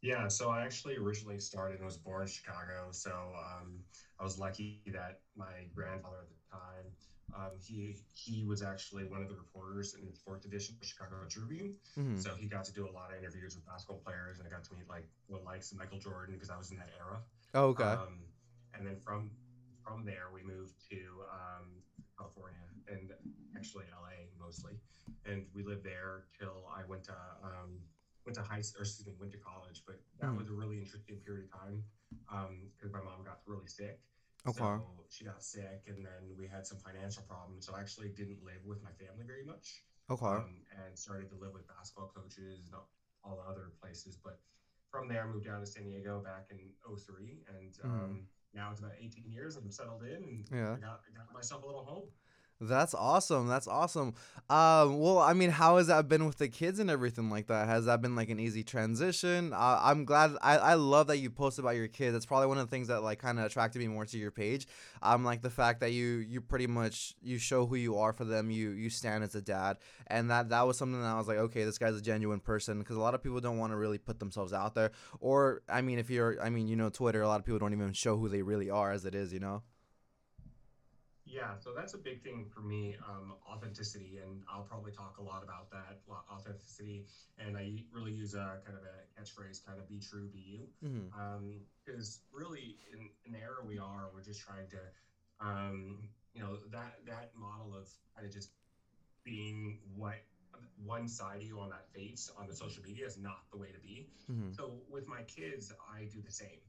Yeah, so I actually originally started and was born in Chicago. So um, I was lucky that my grandfather at the time, um, he he was actually one of the reporters in the fourth edition of Chicago Tribune. hmm So he got to do a lot of interviews with basketball players, and I got to meet like the likes of Michael Jordan because I was in that era. Oh, okay. Um, and then from from there, we moved to um, California and actually LA mostly, and we lived there till I went to um, went to high or excuse me went to college. But that hmm was a really interesting period of time because my mom got really sick. Okay. So she got sick, and then we had some financial problems. So I actually didn't live with my family very much, Okay. um, and started to live with basketball coaches and all all the other places. But from there, I moved down to San Diego back in '03, and hmm um, now it's about 18 years and I'm settled in and Yeah. I got, I got myself a little home. That's awesome. That's awesome. Um, well, I mean, how has that been with the kids and everything like that? Has that been like an easy transition? Uh, I'm glad. I, I love that you post about your kids. That's probably one of the things that like kind of attracted me more to your page. Um, like the fact that you you pretty much you show who you are for them. You you stand as a dad, and that that was something that I was like, okay, this guy's a genuine person because a lot of people don't want to really put themselves out there. Or I mean, if you're, I mean, you know, Twitter, a lot of people don't even show who they really are as it is. You know. Yeah, so that's a big thing for me, um, authenticity, and I'll probably talk a lot about that authenticity. And I really use a kind of a catchphrase, kind of "be true, be you," because really, in, an era we are, we're just trying to, um, you know, that that model of kind of just being what one side of you on that face on the social media is not the way to be. hmm So with my kids, I do the same.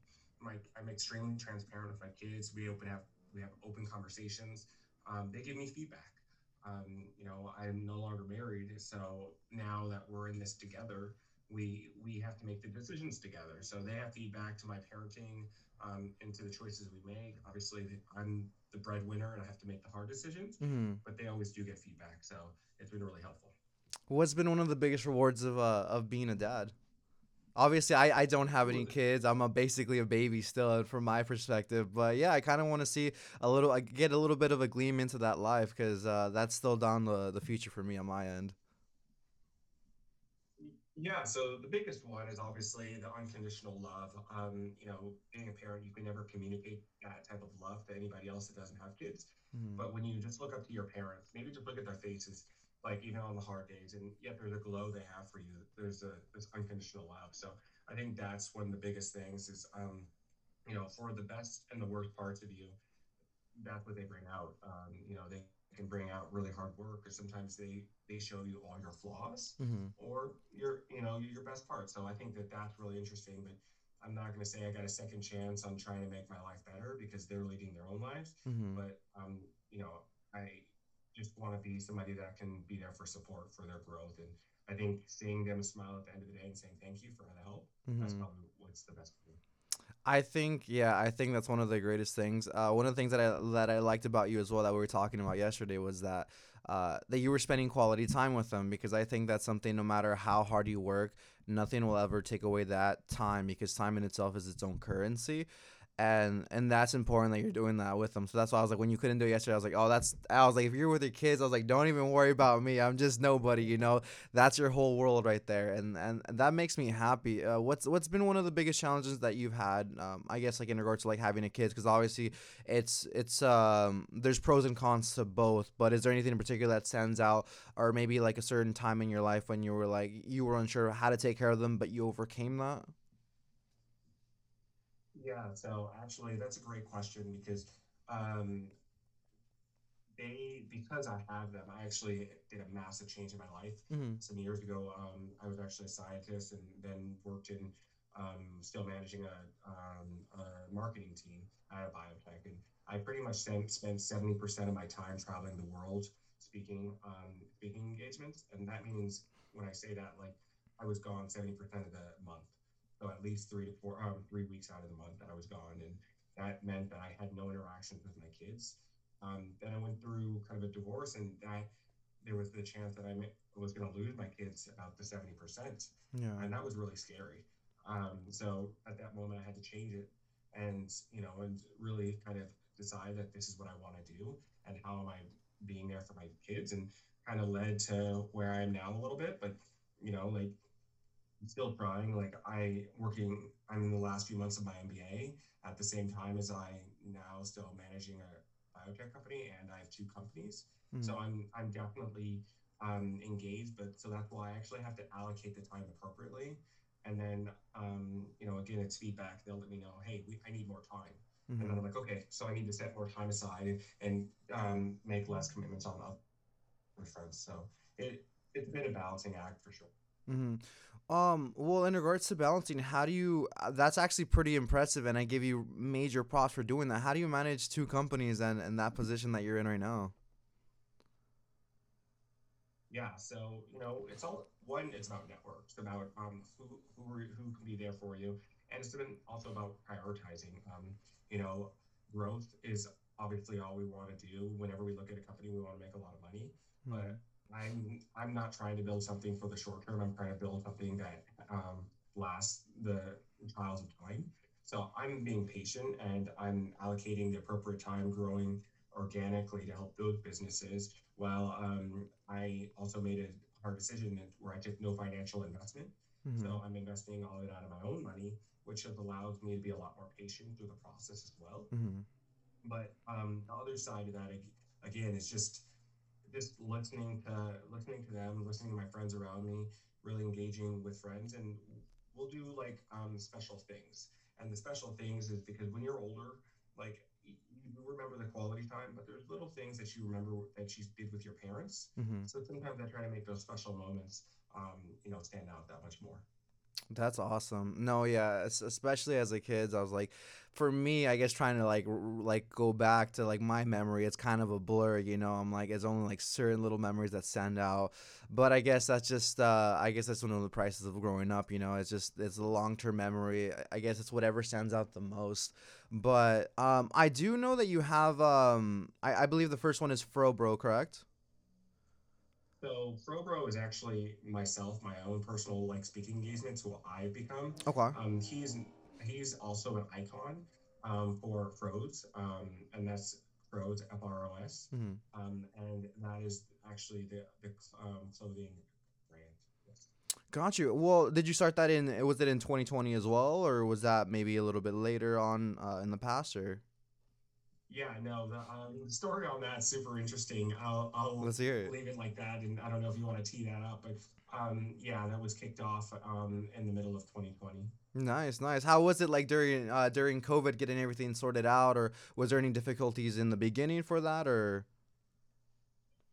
My, I'm extremely transparent with my kids. We open have we have open conversations. Um, they give me feedback. Um, you know, I'm no longer married, so now that we're in this together, we we have to make the decisions together. So they have feedback to my parenting, um, and to the choices we make. Obviously, I'm the breadwinner, and I have to make the hard decisions, hmm but they always do get feedback. So it's been really helpful. What's been one of the biggest rewards of uh of being a dad? Obviously, I I don't have any kids. I'm a basically a baby still from my perspective. But yeah, I kind of want to see a little, I get a little bit of a gleam into that life because uh, that's still down the the future for me on my end. Yeah, so the biggest one is obviously the unconditional love. Um, you know, being a parent, you can never communicate that type of love to anybody else that doesn't have kids. hmm But when you just look up to your parents, maybe just look at their faces, like even on the hard days, and yet there's a glow they have for you. There's a this unconditional love. So I think that's one of the biggest things is, um, you know, for the best and the worst parts of you, that's what they bring out. Um, you know, they can bring out really hard work, or sometimes they they show you all your flaws, hmm or your you know your best part. So I think that that's really interesting. But I'm not going to say I got a second chance on trying to make my life better because they're leading their own lives. hmm But um, you know, I just want to be somebody that can be there for support for their growth. And I think seeing them smile at the end of the day and saying thank you for the help, that's hmm probably what's the best for me. I think, yeah, I think that's one of the greatest things. Uh, one of the things that I that I liked about you as well that we were talking about yesterday was that uh, that you were spending quality time with them because I think that's something. No matter how hard you work, nothing will ever take away that time because time in itself is its own currency. And and that's important that you're doing that with them. So that's why I was like, when you couldn't do it yesterday, I was like, oh, that's. I was like, if you're with your kids, I was like, don't even worry about me. I'm just nobody, you know that's your whole world right there and and that makes me happy uh, what's what's been one of the biggest challenges that you've had um, i guess like in regards to like having a kid because obviously it's it's um there's pros and cons to both but is there anything in particular that stands out or maybe like a certain time in your life when you were like you were unsure how to take care of them but you overcame that Yeah, so actually, that's a great question because um, they, because I have them, I actually did a massive change in my life. mm-hmm Some years ago, um, I was actually a scientist and then worked in um, still managing a, um, a marketing team at a biotech. And I pretty much spent, spent 70% of my time traveling the world speaking um, speaking engagements. And that means when I say that, like I was gone 70% of the month. So at least three to four, um, three weeks out of the month that I was gone. And that meant that I had no interactions with my kids. Um, then I went through kind of a divorce, and that there was the chance that I was going to lose my kids about the 70%. yeah And that was really scary. Um, so at that moment, I had to change it and, you know, and really kind of decide that this is what I want to do and how am I being there for my kids and kind of led to where I am now a little bit. But, you know, like still trying. Like I working, I'm in the last few months of my MBA at the same time as I now still managing a biotech company and I have two companies. Mm-hmm. So I'm I'm definitely um, engaged, but so that's why I actually have to allocate the time appropriately. And then um, you know, again, it's feedback. They'll let me know, hey, we, I need more time. Mm-hmm. And then I'm like, okay, so I need to set more time aside and, um, make less commitments on other friends. So it it's been a balancing act for sure. Mm-hmm. Um, well, in regards to balancing, how do you? Uh, that's actually pretty impressive, and I give you major props for doing that. How do you manage two companies and and that position that you're in right now? Yeah, so you know, it's all one. It's about networks, about um, who who are, who can be there for you, and it's been also about prioritizing. Um, you know, growth is obviously all we want to do. Whenever we look at a company, we want to make a lot of money, Mm-hmm. but I'm I'm not trying to build something for the short term. I'm trying to build something that um, lasts the trials of time. So I'm being patient and I'm allocating the appropriate time, growing organically to help build businesses. While um, I also made a hard decision where I took no financial investment. Mm-hmm. So I'm investing all of it out of my own money, which has allowed me to be a lot more patient through the process as well. Mm-hmm. But um, the other side of that again is just just listening to listening to them, listening to my friends around me, really engaging with friends, and we'll do like um, special things. And the special things is because when you're older, like you remember the quality time, but there's little things that you remember that you did with your parents. Mm-hmm. So sometimes I try to make those special moments, um, you know, stand out that much more. That's awesome. No, yeah, especially as a kid, I was like, for me, I guess trying to like like go back to like my memory, it's kind of a blur, you know. I'm like, it's only like certain little memories that stand out. But I guess that's just, uh, I guess that's one of the prices of growing up, you know. It's just it's a long term memory. I guess it's whatever stands out the most. But um, I do know that you have, um, I, I believe the first one is Frobro, correct? So Frobro is actually myself, my own personal like speaking engagements, who I've become. Okay. Um, he's he's also an icon um, for Fros, um, and that's Fros F R O S, Mm-hmm. um, and that is actually the the um, clothing brand. Yes. Got you. Well, did you start that in? Was it in 2020 as well, or was that maybe a little bit later on uh, in the past? Or Yeah, no, the, um, the story on that's super interesting. I'll, I'll let's hear it. leave it like that, and I don't know if you want to tee that up, but um, yeah, that was kicked off um, in the middle of 2020. Nice, nice. How was it like during uh, during COVID, getting everything sorted out, or was there any difficulties in the beginning for that, or?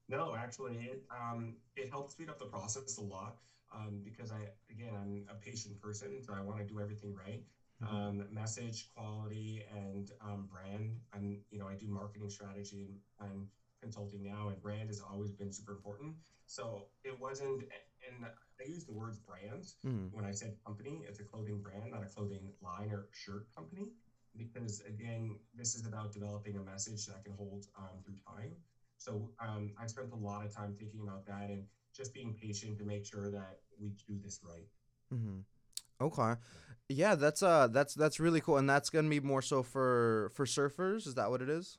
No, actually, it um, it helped speed up the process a lot um, because I again I'm a patient person, so I want to do everything right. Mhm. Um, message quality and um, brand. I'm you know I do marketing strategy and, and consulting now, and brand has always been super important. So it wasn't, and I use the words brand Mhm. when I said company. It's a clothing brand, not a clothing line or shirt company. Because again, this is about developing a message that can hold um, through time. So um, I spent a lot of time thinking about that and just being patient to make sure that we do this right. Mm-hmm. Okay. Yeah, that's uh that's that's really cool, and that's gonna be more so for for surfers. Is that what it is?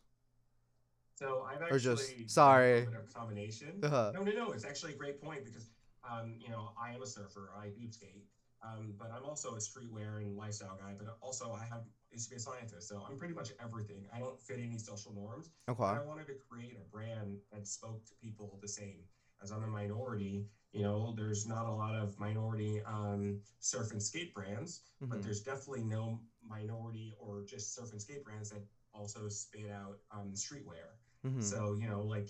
So I've Or actually just- done a sorry. little bit of combination. Uh-huh. No, no, no. It's actually a great point because um, you know I am a surfer. I do skate, um, but I'm also a streetwear and lifestyle guy. But also I have used to be a scientist, so I'm pretty much everything. I don't fit any social norms. Okay. I wanted to create a brand that spoke to people the same. As I'm a minority, you know, there's not a lot of minority um, surf and skate brands, but Mhm. there's definitely no minority or just surf and skate brands that also spit out um, streetwear. Mhm. So, you know, like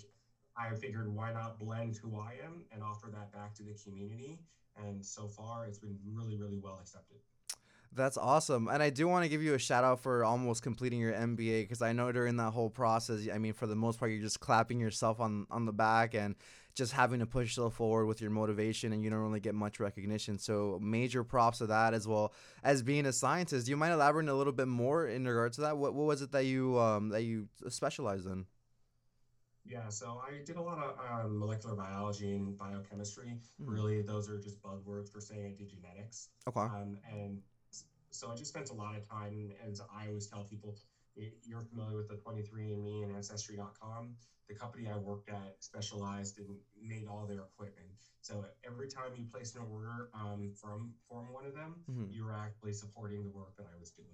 I figured why not blend who I am and offer that back to the community. And so far, it's been really, really well accepted. That's awesome. And I do want to give you a shout out for almost completing your MBA because I know during that whole process, I mean, for the most part, you're just clapping yourself on, on the back and just having to push yourself forward with your motivation and you don't really get much recognition. So major props to that as well as being a scientist. Do you mind elaborating a little bit more in regards to that? What, what was it that you um that you specialized in? Yeah, so I did a lot of um, molecular biology and biochemistry. Mhm. Really, those are just buzzwords for saying I did genetics. Okay. Um, and so I just spent a lot of time, as I always tell people, you're familiar with the 23andMe and Ancestry.com. The company I worked at specialized and made all their equipment. So every time you place an order um, from from one of them, Mhm. you're actually supporting the work that I was doing.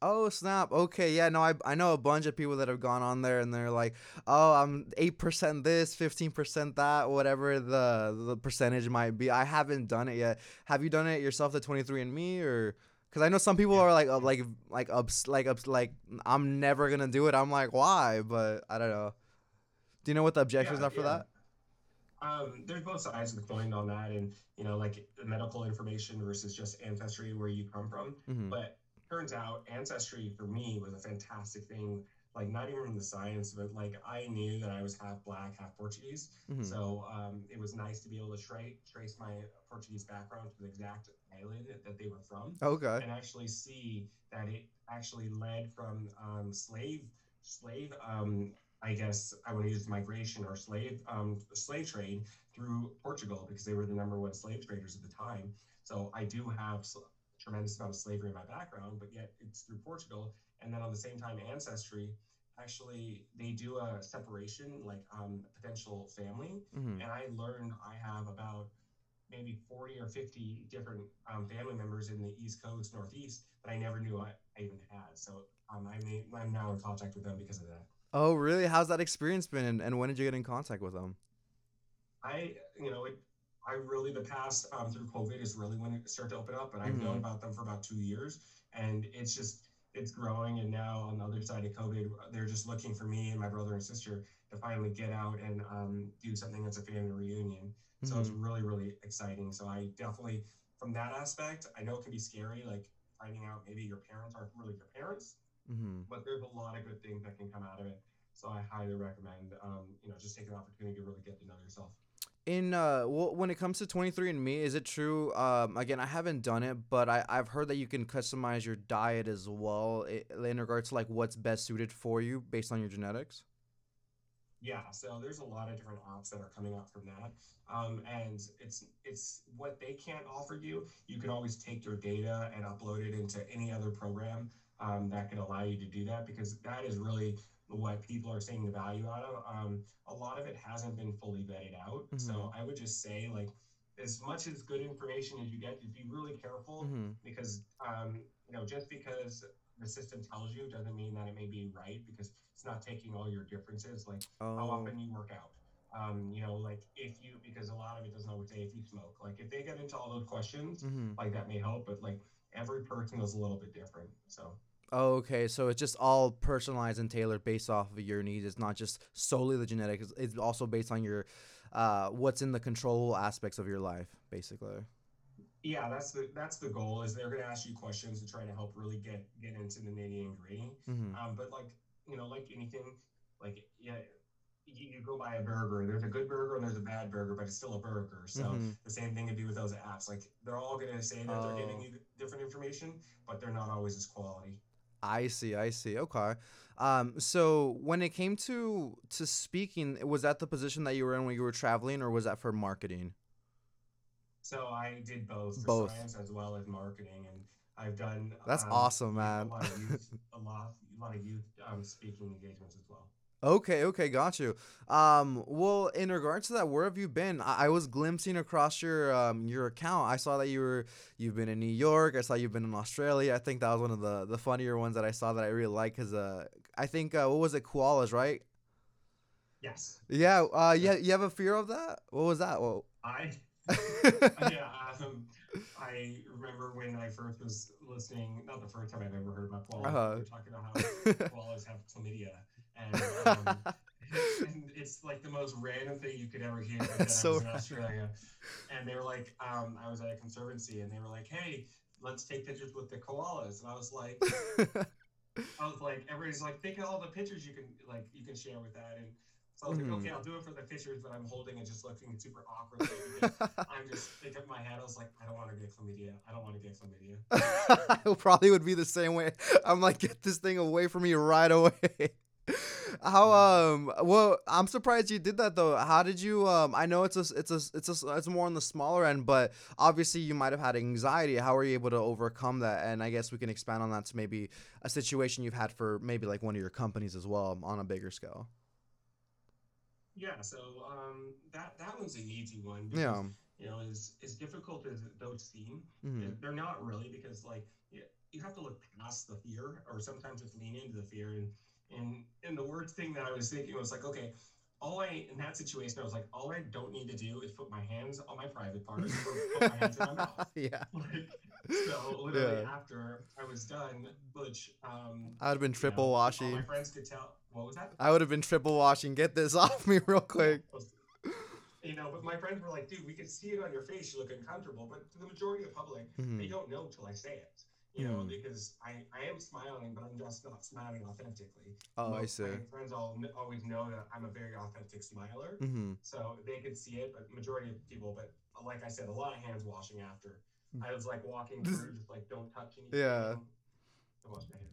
Oh snap! Okay, yeah, no, I I know a bunch of people that have gone on there and they're like, oh, I'm eight percent this, fifteen percent that, whatever the the percentage might be. I haven't done it yet. Have you done it yourself, the twenty three and Me, or? Because I know some people Yeah. are like, uh, like, like, ups, like, ups, like, I'm never gonna do it. I'm like, why? But I don't know. Do you know what the objections Yeah, are for yeah. that? Um, there's both sides of the coin on that, and you know, like the medical information versus just ancestry, where you come from. hmm But turns out ancestry for me was a fantastic thing. Like not even from the science, but like I knew that I was half black, half Portuguese. hmm So um, it was nice to be able to tra- trace my Portuguese background to the exact island that they were from, Okay. and actually see that it actually led from um, slave slave. Um, I guess I want to use migration or slave um, slave trade through Portugal because they were the number one slave traders at the time. So I do have s- tremendous amount of slavery in my background, but yet it's through Portugal. And then on the same time, ancestry actually they do a separation like um, potential family hmm and I learned I have about maybe 40 or 50 different um, family members in the East Coast, Northeast that I never knew I, I even had. So um, I may, I'm now in contact with them because of that. Oh, really? How's that experience been? And, and when did you get in contact with them? I, you know, it, I really, the past um, through COVID is really when it started to open up, but I've known about them for about two years and it's just, it's growing. And now on the other side of COVID, they're just looking for me and my brother and sister to finally get out and um, do something that's a family reunion. So it's Mhm. really, really exciting. So I definitely, from that aspect, I know it can be scary, like finding out maybe your parents aren't really your parents, hmm but there's a lot of good things that can come out of it. So I highly recommend, um, you know, just take an opportunity to really get to know yourself. In uh, well, when it comes to 23andMe, is it true? Um, again, I haven't done it, but I I've heard that you can customize your diet as well in regards to like what's best suited for you based on your genetics. Yeah, so there's a lot of different apps that are coming out from that, um, and it's it's what they can't offer you. You can always take your data and upload it into any other program um, that can allow you to do that because that is really what people are seeing the value out of. Um, a lot of it hasn't been fully vetted out, so I would just say like as much as good information as you get, just be really careful Mm-hmm. because um, you know just because the system tells you doesn't mean that it may be right because it's not taking all your differences like how Oh. often you work out. Um, you know, like if you because a lot of it doesn't always say if you smoke. Like if they get into all those questions, Mm-hmm. like that may help, but like every person is a little bit different. So Okay, so it's just all personalized and tailored based off of your needs. It's not just solely the genetics. It's also based on your uh, what's in the control aspects of your life, basically. yeah, that's the that's the goal is they're gonna ask you questions to try to help really get get into the nitty and gritty. Mm-hmm. Um, but like you know, like anything, like yeah, you, you go buy a burger. There's a good burger and there's a bad burger, but it's still a burger. So Mhm. the same thing to do with those apps. Like they're all gonna say that they're giving Oh. you different information, but they're not always as quality. I see, I see. Okay. Um, so when it came to to speaking, was that the position that you were in when you were traveling, or was that for marketing? So I did both Both. science as well as marketing, and I've done. That's um, awesome, man. A lot of youth, a lot, a lot of youth um, speaking engagements as well. Okay, okay, got you. Um, well, in regards to that, where have you been? I, I was glimpsing across your um your account. I saw that you were you've been in New York. I saw you've been in Australia. I think that was one of the the funnier ones that I saw that I really like because uh I think uh, what was it koalas right? Yes, Yeah. Uh, yeah. You have a fear of that? What was that? Well. I. yeah, um, I remember when I first was listening. Not the first time I've ever heard about koalas. Uh-huh. We were talking about how koalas have chlamydia, and, um, and it's like the most random thing you could ever hear. Like. So I was in. Australia, and they were like, um, I was at a conservancy, and they were like, "Hey, let's take pictures with the koalas," and I was like. I was like, everybody's like, think of all the pictures you can like you can share with that, and so I was like, okay, I'll do it for the pictures, but I'm holding it just looking super awkwardly. because I'm just thinking in my head, I was like, I don't want to get chlamydia. I don't want to get chlamydia. I probably would be the same way. I'm like, get this thing away from me right away. How um well I'm surprised you did that though. How did you um I know it's a it's a it's a it's more on the smaller end, but obviously you might have had anxiety. How were you able to overcome that? And I guess we can expand on that to maybe a situation you've had for maybe like one of your companies as well on a bigger scale. Yeah, so um, that that one's an easy one because Yeah. you know as as difficult as those seem, Mhm. they're not really because like you, you have to look past the fear or sometimes just lean into the fear and and and the worst thing that I was thinking was like okay, all I in that situation I was like all I don't need to do is put my hands on my private parts or put my hands in my mouth. yeah. Like so literally Yeah. after I was done, which um I would have been you know triple all my friends could tell what was that? I would have been triple washing. Get this off me real quick. you know, but my friends were like, dude, we can see it on your face. You look uncomfortable. But to the majority of the public, they Mhm. don't know till I say it. You know, Mhm. because I, I am smiling, but I'm just not smiling authentically. Oh, I see. my friends all always know that I'm a very authentic smiler, Mhm. so they could see it. But majority of people, but like I said, a lot of hands washing after. I was like walking through, just like don't touch anything. Yeah.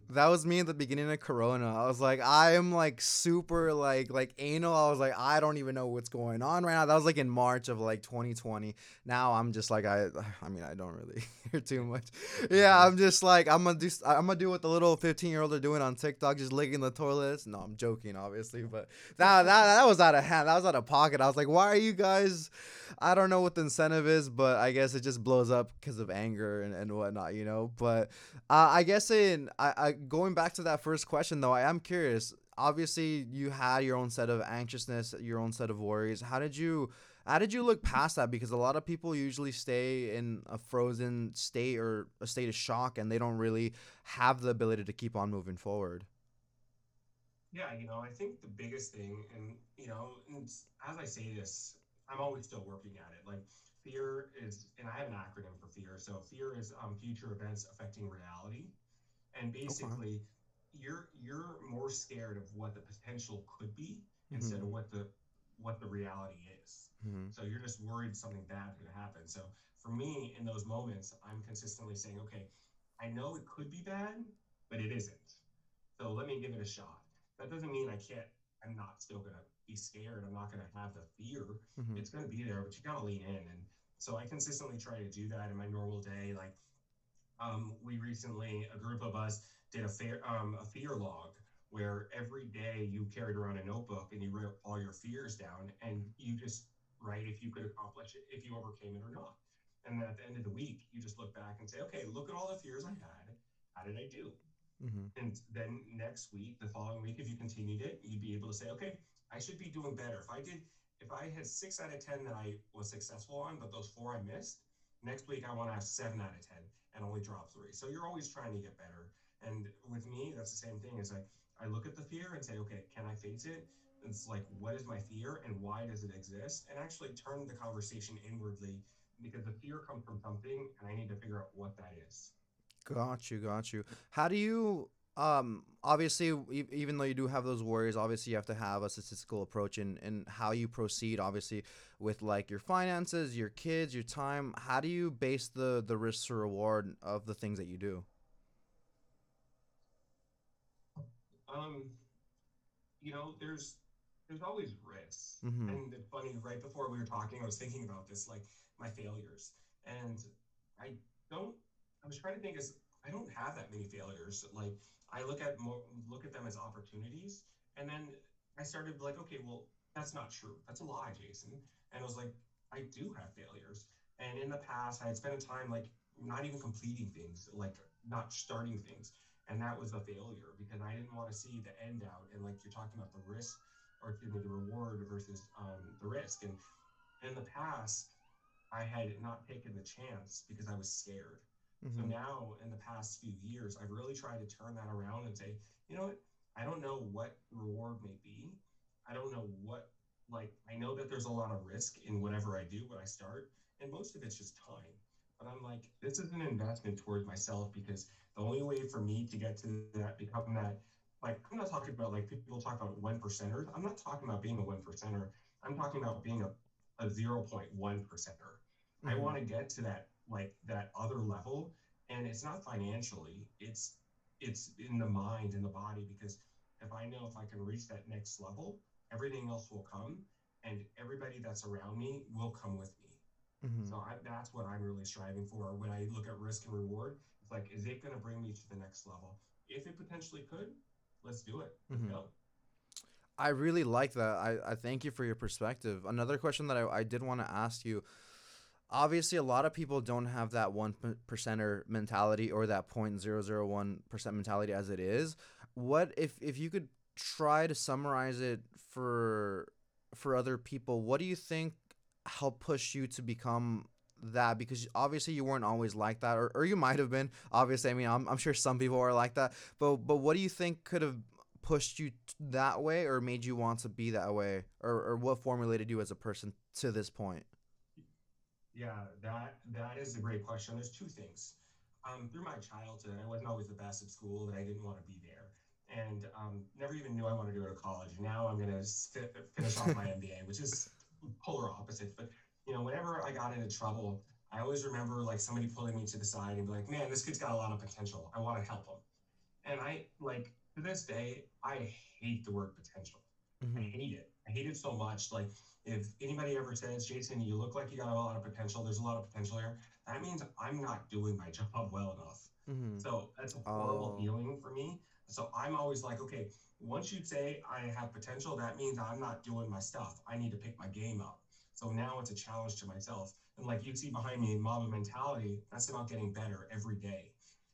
That was me at the beginning of Corona. I was like, I am like super like like anal. I was like, I don't even know what's going on right now. That was like in March of like 2020. Now I'm just like I I mean I don't really hear too much. Yeah, I'm just like I'm gonna do I'm gonna do what the little 15 year old are doing on TikTok, just licking the toilets. No, I'm joking, obviously, but that that that was out of hand. That was out of pocket. I was like, why are you guys? I don't know what the incentive is, but I guess it just blows up because of anger and, and whatnot, you know. But uh, I guess in I, I going back to that first question though, I am curious. Obviously, you had your own set of anxiousness, your own set of worries. How did you how did you look past that? Because a lot of people usually stay in a frozen state or a state of shock, and they don't really have the ability to keep on moving forward. Yeah, you know, I think the biggest thing, and you know, and as I say this, I'm always still working at it. Like fear is, and I have an acronym for fear. So fear is um, future events affecting reality, and Okay. basically, you're you're more scared of what the potential could be instead hmm of what the what the reality is. hmm So you're just worried something bad's going to happen. So for me, in those moments, I'm consistently saying, okay, I know it could be bad, but it isn't. So let me give it a shot. That doesn't mean I can't, I'm not still to be scared. I'm not to have the fear. hmm It's to be there, but you got to lean in. And so I consistently try to do that in my normal day. Like um, we recently, a group of us did a fair, um, a fear log where every day you carried around a notebook and you wrote all your fears down and you just write if you could accomplish it, if you overcame it or not. And then at the end of the week, you just look back and say, okay, look at all the fears I had. How did I do? hmm And then next week, the following week, if you continued it, you'd be able to say, okay, I should be doing better. If I did, if I had six out of 10 that I was successful on, but those four I missed, next week I want to have seven out of 10 and only drop three. So you're always trying to get better. And with me, that's the same thing. It's like, I look at the fear and say, okay, can I face it? It's like, what is my fear and why does it exist? And actually turn the conversation inwardly because the fear comes from something and I need to figure out what that is. Got you, got you. How do you um obviously even though you do have those worries, obviously you have to have a statistical approach in in how you proceed obviously with like your finances, your kids, your time. How do you base the the risk to reward of the things that you do? Um, you know, there's there's always risks. Mhm. And it's funny, right before we were talking, I was thinking about this, like my failures. And I don't I was trying to think as I don't have that many failures. Like I look at more look at them as opportunities. And then I started like, okay, well, that's not true. That's a lie, Jason. And I was like, I do have failures. And in the past, I had spent a time like not even completing things, like not starting things and that was a failure because I didn't want to see the end out. And like you're talking about the risk, or me, the reward versus um, the risk. And in the past, I had not taken the chance because I was scared. So Mhm. now, in the past few years, I've really tried to turn that around and say, you know what? I don't know what reward may be. I don't know what, like, I know that there's a lot of risk in whatever I do when I start, and most of it's just time. But I'm like, this is an investment towards myself because the only way for me to get to that, become that, like, I'm not talking about like people talk about one percenters. I'm not talking about being a one percenter. I'm talking about being a, a 0.1 percenter. I Mhm. want to get to that like that other level, and it's not financially. It's it's in the mind and the body because if I know if I can reach that next level, everything else will come and everybody that's around me will come with me. hmm So I, that's what I'm really striving for when I look at risk and reward. It's like, is it going to bring me to the next level? If it potentially could, let's do it. Let's hmm go. I really like that. I, I thank you for your perspective. Another question that I, I did want to ask you obviously, a lot of people don't have that one percenter mentality or that 0.001% mentality as it is. What if, if you could try to summarize it for for other people, what do you think helped push you to become that? Because obviously you weren't always like that, or, or you might have been. Obviously, I mean, I'm, I'm sure some people are like that. But but what do you think could have pushed you that way or made you want to be that way or, or what formulated you as a person to this point Yeah, that that is a great question. There's two things. Um, through my childhood, I wasn't always the best at school, and I didn't want to be there, and um, never even knew I wanted to go to college. Now I'm going to finish off my MBA, which is polar opposites. But you know, whenever I got into trouble, I always remember like somebody pulling me to the side and be like, "Man, this kid's got a lot of potential. I want to help him." And I like to this day, I hate the word potential. I hmm hate it. I hate it so much. Like if anybody ever says, Jason, you look like you got a lot of potential, there's a lot of potential here, that means I'm not doing my job well enough. hmm So that's a horrible oh feeling for me. So I'm always like, okay, once you say I have potential, that means I'm not doing my stuff. I need to pick my game up. So now it's a challenge to myself. And like you see behind me, Mamba mentality, that's about getting better every day.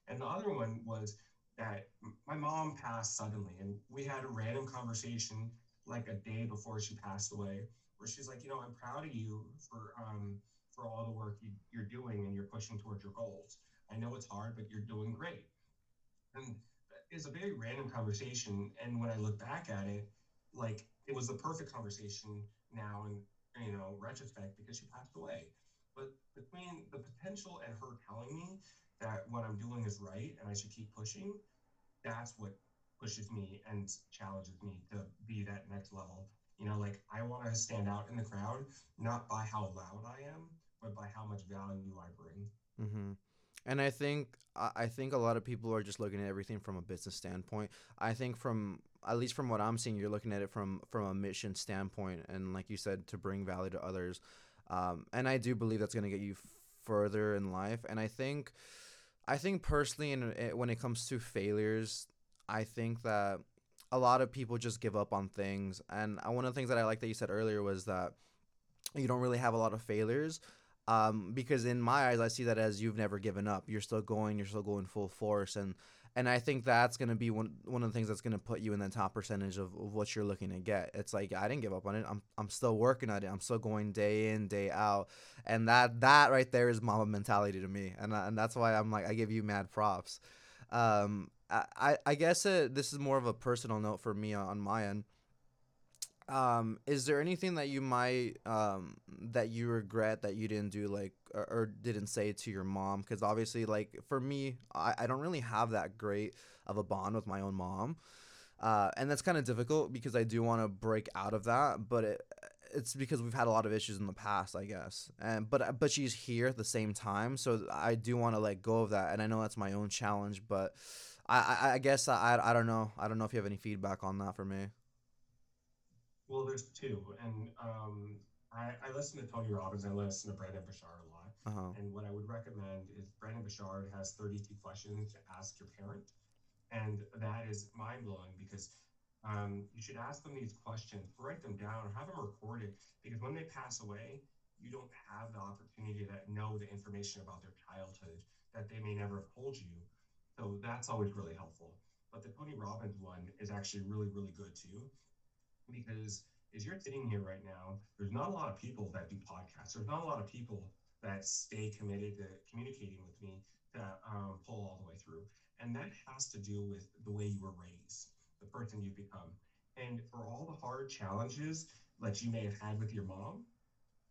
And the other one was that my mom passed suddenly, and we had a random conversation like a day before she passed away, where she's like, you know, I'm proud of you for um for all the work you, you're doing and you're pushing towards your goals. I know it's hard, but you're doing great. And it's a very random conversation. And when I look back at it, like it was the perfect conversation now in you know retrospect because she passed away. But between the potential and her telling me that what I'm doing is right and I should keep pushing, that's what pushes me and challenges me to be that next level. You know, like I want to stand out in the crowd, not by how loud I am, but by how much value I bring. hmm and i think i think a lot of people are just looking at everything from a business standpoint i think from at least from what i'm seeing you're looking at it from from a mission standpoint and like you said to bring value to others um, and i do believe that's going to get you further in life and i think I think personally, and when it comes to failures, I think that a lot of people just give up on things. And uh, one of the things that I like that you said earlier was that you don't really have a lot of failures. Um, because in my eyes, I see that as you've never given up. You're still going. You're still going full force, and and I think that's gonna be one one of the things that's gonna put you in the top percentage of, of what you're looking to get. It's like I didn't give up on it. I'm I'm still working at it. I'm still going day in day out, and that that right there is Mamba mentality to me, and and that's why I'm like I give you mad props. Um, I I, guess uh, this is more of a personal note for me on my end um, is there anything that you might um that you regret that you didn't do like or, or didn't say to your mom? Because obviously, like for me, I, I don't really have that great of a bond with my own mom, uh, and that's kind of difficult because I do want to break out of that, but it it's because we've had a lot of issues in the past, I guess. And but but she's here at the same time, so I do want to let go of that, and I know that's my own challenge, but I I, I guess I I don't know. I don't know if you have any feedback on that for me. Well, there's two, and um, I, I listen to Tony Robbins. I listen to Brendon Burchard a lot. Uh huh. And what I would recommend is Brendon Burchard has 32 questions to ask your parent, and that is mind blowing because um, you should ask them these questions, write them down, or have them recorded. Because when they pass away, you don't have the opportunity to know the information about their childhood that they may never have told you. So that's always really helpful. But the Tony Robbins one is actually really, really good too because as you're sitting here right now, there's not a lot of people that do podcasts. There's not a lot of people that stay committed to communicating with me that um, pull all the way through. And that has to do with the way you were raised, the person you've become. And for all the hard challenges that you may have had with your mom,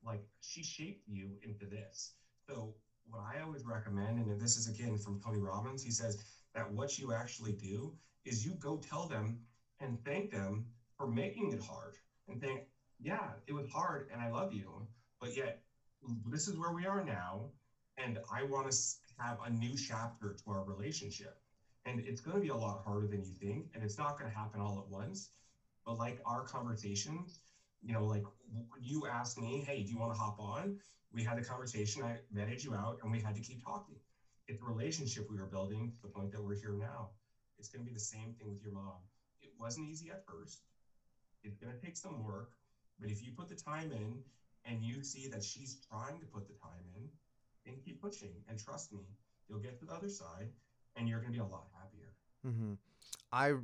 like she shaped you into this. So what I always recommend, and this is again from Tony Robbins, he says that what you actually do is you go tell them and thank them for making it hard and think, yeah, it was hard and I love you, but yet this is where we are now. And I want to have a new chapter to our relationship. And it's going to be a lot harder than you think. And it's not going to happen all at once. But like our conversation, you know, like you asked me, hey, do you want to hop on? We had a conversation, I vetted you out, and we had to keep talking. It's a relationship we were building to the point that we're here now. It's going to be the same thing with your mom. It wasn't easy at first. It's going to take some work. But if you put the time in and you see that she's trying to put the time in, then keep pushing. And trust me, you'll get to the other side and you're going to be a lot happier. Mm-hmm. I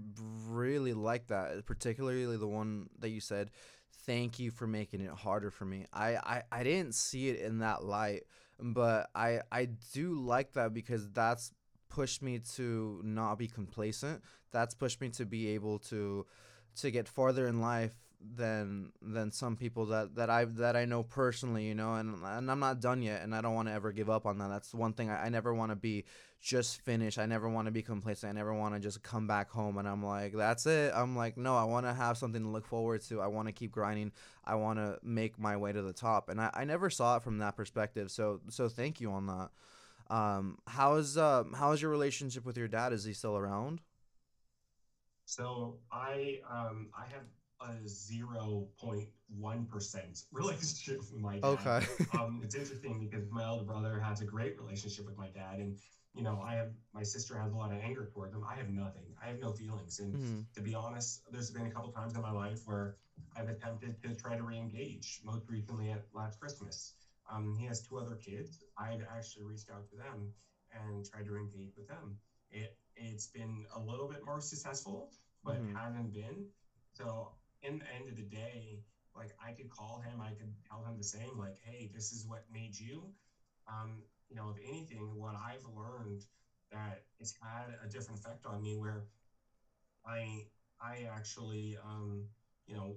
really like that, particularly the one that you said. Thank you for making it harder for me. I, I, I didn't see it in that light, but I I do like that because that's pushed me to not be complacent. That's pushed me to be able to to get farther in life than than some people that that I that I know personally, you know, and and I'm not done yet, and I don't want to ever give up on that. That's one thing I, I never want to be just finished. I never want to be complacent. I never want to just come back home and I'm like, that's it. I'm like, no, I want to have something to look forward to. I want to keep grinding. I want to make my way to the top, and I, I never saw it from that perspective. So so thank you on that. Um, how's uh how's your relationship with your dad? Is he still around? So I um I have a 0.1% relationship with my dad. Okay. um, it's interesting because my older brother has a great relationship with my dad. And, you know, I have, my sister has a lot of anger toward him. I have nothing. I have no feelings. And hmm to be honest, there's been a couple times in my life where I've attempted to try to re-engage, most recently at last Christmas. Um, he has two other kids. I've actually reached out to them and tried to engage with them. It, it's been a little bit more successful, but hmm hasn't been. So in the end of the day, like I could call him, I could tell him the same, like, hey, this is what made you. Um, you know, if anything, what I've learned that it's had a different effect on me where I I actually um, you know,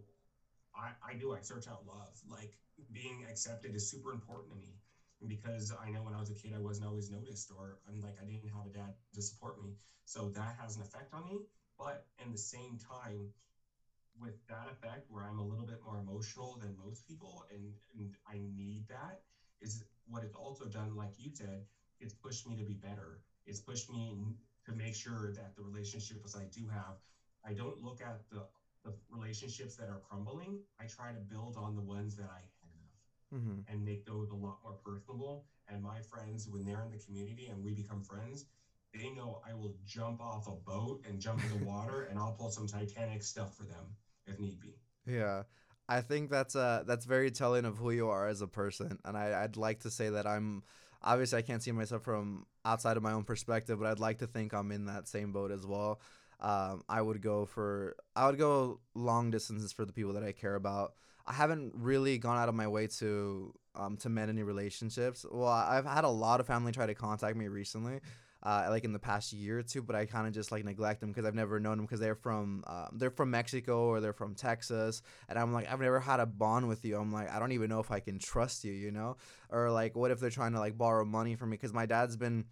I, I do, I search out love. Like being accepted is super important to me. Because I know when I was a kid I wasn't always noticed or I'm like I didn't have a dad to support me. So that has an effect on me. But in the same time, with that effect where I'm a little bit more emotional than most people and, and I need that is what it's also done, like you said, it's pushed me to be better. It's pushed me to make sure that the relationships I do have, I don't look at the, the relationships that are crumbling. I try to build on the ones that I have hmm and make those a lot more personable. And my friends, when they're in the community and we become friends, they know I will jump off a boat and jump in the water and I'll pull some Titanic stuff for them if need be. Yeah. I think that's uh that's very telling of who you are as a person. And I, I'd like to say that I'm obviously I can't see myself from outside of my own perspective, but I'd like to think I'm in that same boat as well. Um, I would go for I would go long distances for the people that I care about. I haven't really gone out of my way to um to mend any relationships. Well, I've had a lot of family try to contact me recently, uh, like in the past year or two, but I kind of just like neglect them because I've never known them because they're from uh, they're from Mexico or they're from Texas, and I'm like I've never had a bond with you. I'm like I don't even know if I can trust you, you know, or like what if they're trying to like borrow money from me because my dad's been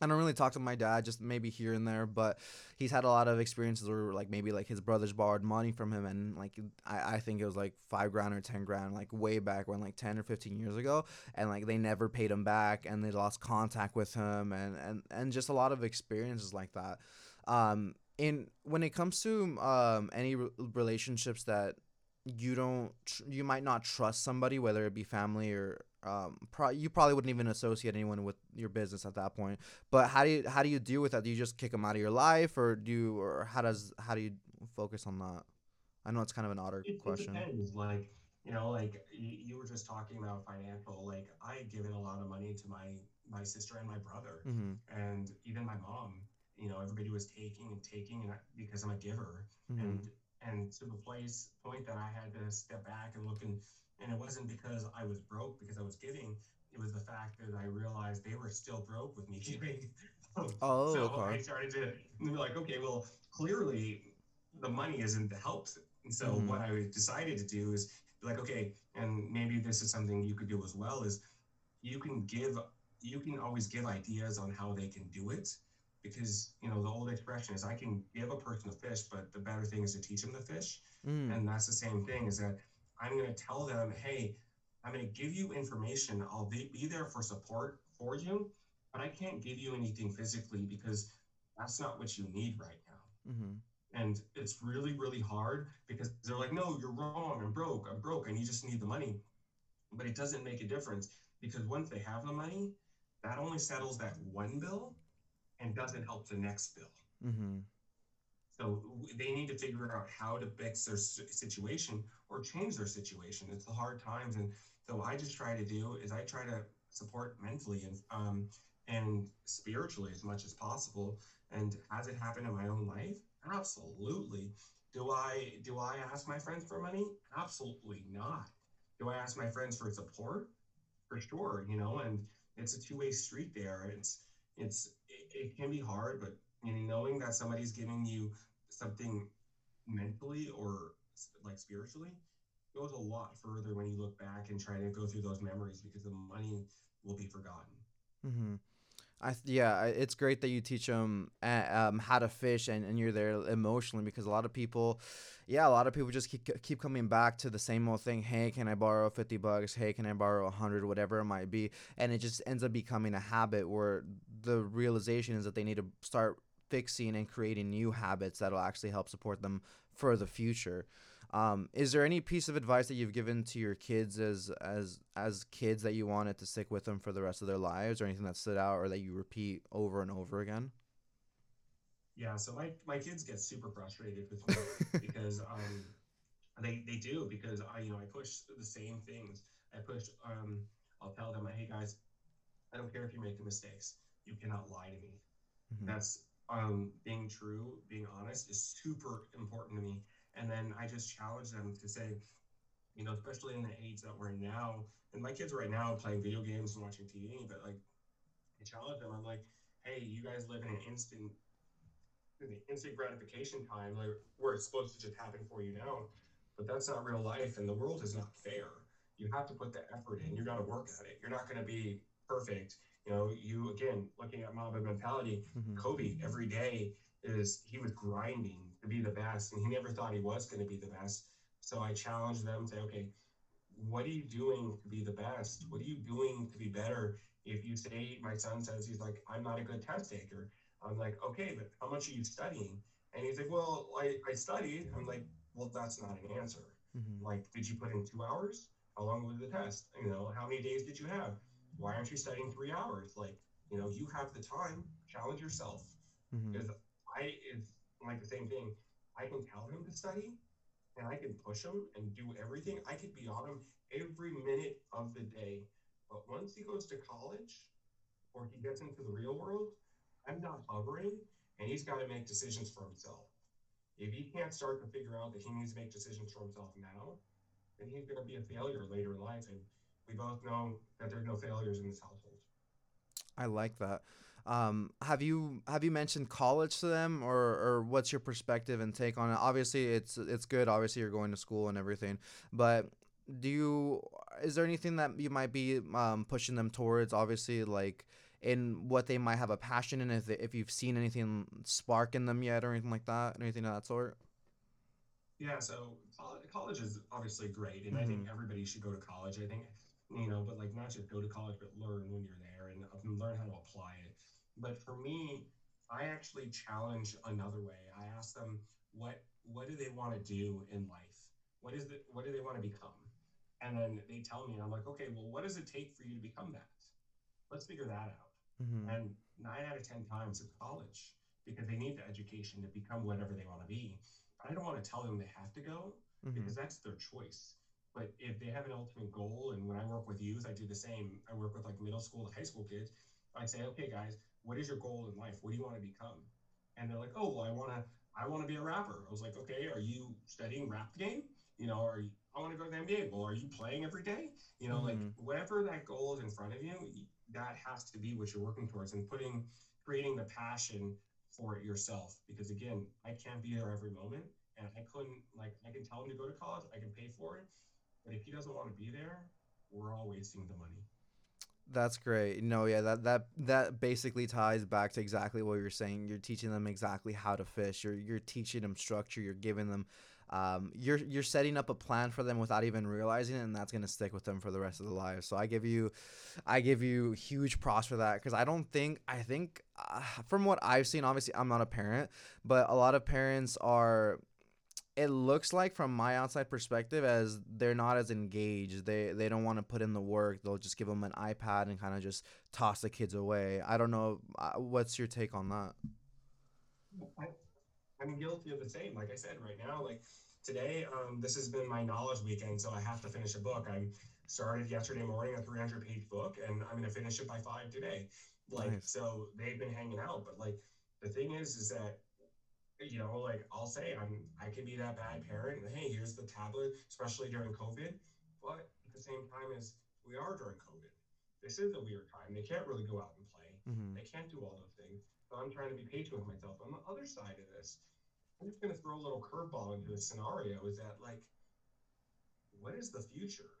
I don't really talk to my dad, just maybe here and there, but he's had a lot of experiences where like maybe like his brothers borrowed money from him and like I, I think it was like five grand or ten grand, like way back when like ten or fifteen years ago. And like they never paid him back and they lost contact with him and, and, and just a lot of experiences like that. Um in when it comes to um any re- relationships that you don't tr- you might not trust somebody whether it be family or um pro- you probably wouldn't even associate anyone with your business at that point but how do you how do you deal with that do you just kick them out of your life or do you or how does how do you focus on that i know it's kind of an odd It, it question depends. Like, you know, like you, you were just talking about financial. Like, I had given a lot of money to my my sister and my brother, mm-hmm and even my mom. You know, everybody was taking and taking, and I, because I'm a giver, mm-hmm and and to the place point that I had to step back and look and and it wasn't because I was broke because I was giving. It was the fact that I realized they were still broke with me giving. oh so I started to be like, okay, well, clearly the money isn't the help. And so mm-hmm what I decided to do is be like, okay, and maybe this is something you could do as well is you can give you can always give ideas on how they can do it because you know the old expression is I can give a person a fish, but the better thing is to teach them the fish. mm And that's the same thing is that I'm going to tell them, hey, I'm going to give you information. I'll be, be there for support for you, but I can't give you anything physically because that's not what you need right now. Mm-hmm. And it's really, really hard because they're like, no, you're wrong. I'm broke. I'm broke. And you just need the money. But it doesn't make a difference because once they have the money, that only settles that one bill and doesn't help the next bill. Mm-hmm. So they need to figure out how to fix their situation or change their situation. It's the hard times, and so I just try to do is I try to support mentally and um, and spiritually as much as possible. And has it happened in my own life? Absolutely. Do I do I ask my friends for money? Absolutely not. Do I ask my friends for support? For sure, you know, and it's a two-way street there. It's it's it, it can be hard, but know, knowing that somebody's giving you something mentally or like spiritually goes a lot further when you look back and try to go through those memories because the money will be forgotten. Mm-hmm. I yeah, it's great that you teach them um, how to fish and, and you're there emotionally because a lot of people, yeah, a lot of people just keep keep coming back to the same old thing. Hey, can I borrow fifty bucks? Hey, can I borrow a hundred? Whatever it might be, and it just ends up becoming a habit where the realization is that they need to start fixing and creating new habits that'll actually help support them for the future. Um, is there any piece of advice that you've given to your kids as as as kids that you wanted to stick with them for the rest of their lives, or anything that stood out, or that you repeat over and over again? Yeah, so my, my kids get super frustrated with me because um, they they do because I you know I push the same things. I push um, I'll tell them, hey guys, I don't care if you're making mistakes. You cannot lie to me. Mm-hmm. That's um, being true, being honest is super important to me. And then I just challenge them to say, you know, especially in the age that we're in now, and my kids right now playing video games and watching TV, but like I challenge them, I'm like, hey, you guys live in an instant the instant gratification time like where it's supposed to just happen for you now. But that's not real life and the world is not fair. You have to put the effort in. You gotta work at it. You're not gonna be perfect. You know, you again looking at Mamba mentality, mm-hmm. Kobe every day is he was grinding to be the best, and he never thought he was going to be the best. So I challenged them to, say, okay, what are you doing to be the best? What are you doing to be better? If you say, my son says he's like, I'm not a good test taker. I'm like, okay, but how much are you studying? And he's like, well, I, I studied. I'm like, well, that's not an answer. Mm-hmm. Like, did you put in two hours? How long was the test? You know, how many days did you have? Why aren't you studying three hours? Like, you know, you have the time. Challenge yourself. Mm-hmm. Because I, it's like the same thing. I can tell him to study and I can push him and do everything. I could be on him every minute of the day. But once he goes to college or he gets into the real world, I'm not hovering and he's got to make decisions for himself. If he can't start to figure out that he needs to make decisions for himself now, then he's going to be a failure later in life. And we both know that there's no failures in this household. I like that. Um, have you have you mentioned college to them, or or what's your perspective and take on it? Obviously, it's it's good. Obviously, you're going to school and everything, but do you is there anything that you might be um, pushing them towards? Obviously, like in what they might have a passion in, if they, if you've seen anything spark in them yet, or anything like that, anything of that sort. Yeah, so college is obviously great, and mm-hmm. I think everybody should go to college. I think you know, but like not just go to college, but learn when you're there and learn how to apply it. But for me, I actually challenge another way. I ask them what what do they want to do in life? What is it? What do they want to become? And then they tell me, and I'm like, okay, well, what does it take for you to become that? Let's figure that out. Mm-hmm. And nine out of ten times it's college because they need the education to become whatever they want to be. I don't want to tell them they have to go mm-hmm. because that's their choice. But if they have an ultimate goal, and when I work with youth, I do the same. I work with like middle school to high school kids. I say, okay, guys, what is your goal in life? What do you want to become? And they're like, oh, well, I want to, I want to be a rapper. I was like, okay, are you studying rap game? You know, are you, I want to go to the NBA. Well, are you playing every day? You know, mm-hmm. like whatever that goal is in front of you, that has to be what you're working towards and putting, creating the passion for it yourself. Because again, I can't be there every moment. And I couldn't, like, I can tell them to go to college, I can pay for it. But if he doesn't want to be there, we're all wasting the money. That's great. No, yeah, that that that basically ties back to exactly what you're saying. You're teaching them exactly how to fish. You're you're teaching them structure. You're giving them um, you're you're setting up a plan for them without even realizing it, and that's gonna stick with them for the rest of their lives. So I give you, I give you huge props for that because I don't think I think uh, from what I've seen, obviously I'm not a parent, but a lot of parents are. It looks like from my outside perspective as they're not as engaged. They they don't want to put in the work. They'll just give them an iPad and kind of just toss the kids away. I don't know. Uh, what's your take on that? I, I'm guilty of the same. Like I said, right now, like today, um, this has been my knowledge weekend, so I have to finish a book. I started yesterday morning a 300 page book, and I'm going to finish it by five today. Like, nice. so they've been hanging out, but like the thing is, is that you know, like I'll say I'm I can be that bad parent. And, hey, here's the tablet, especially during COVID. But at the same time as we are during COVID, this is a weird time. They can't really go out and play. Mm-hmm. They can't do all those things. So I'm trying to be patient with myself. On the other side of this, I'm just going to throw a little curveball into the scenario is that, like, what is the future?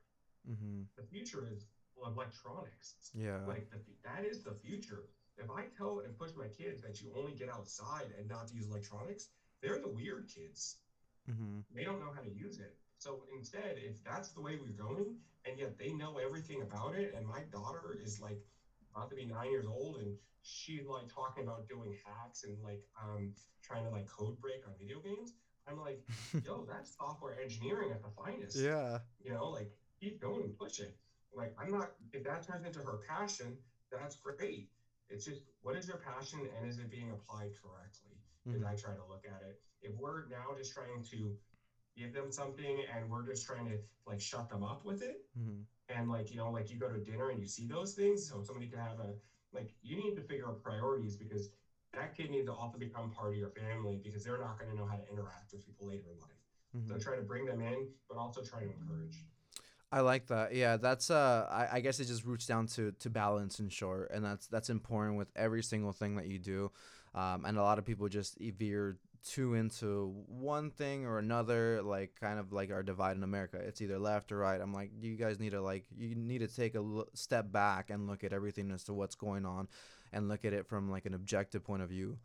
Mm-hmm. The future is electronics. Yeah. Like, the, that is the future. If I tell and push my kids that you only get outside and not to use electronics, they're the weird kids. Mm-hmm. They don't know how to use it. So instead, if that's the way we're going, and yet they know everything about it, and my daughter is like about to be nine years old, and she's like talking about doing hacks and like um, trying to like code break on video games. I'm like, yo, that's software engineering at the finest. Yeah. You know, like keep going and push it. Like I'm not if that turns into her passion, that's great. It's just what is your passion and is it being applied correctly? Because mm-hmm. I try to look at it. If we're now just trying to give them something and we're just trying to like shut them up with it, mm-hmm. and like you know, like you go to dinner and you see those things, so somebody can have a like you need to figure out priorities because that kid needs to also become part of your family because they're not going to know how to interact with people later in life. Mm-hmm. So try to bring them in, but also try to encourage. I like that. Yeah, that's uh I, I guess it just roots down to to balance in short, and that's that's important with every single thing that you do. Um, and a lot of people just veer too into one thing or another, like kind of like our divide in America. It's either left or right. I'm like, you guys need to like you need to take a l- step back and look at everything as to what's going on, and look at it from like an objective point of view.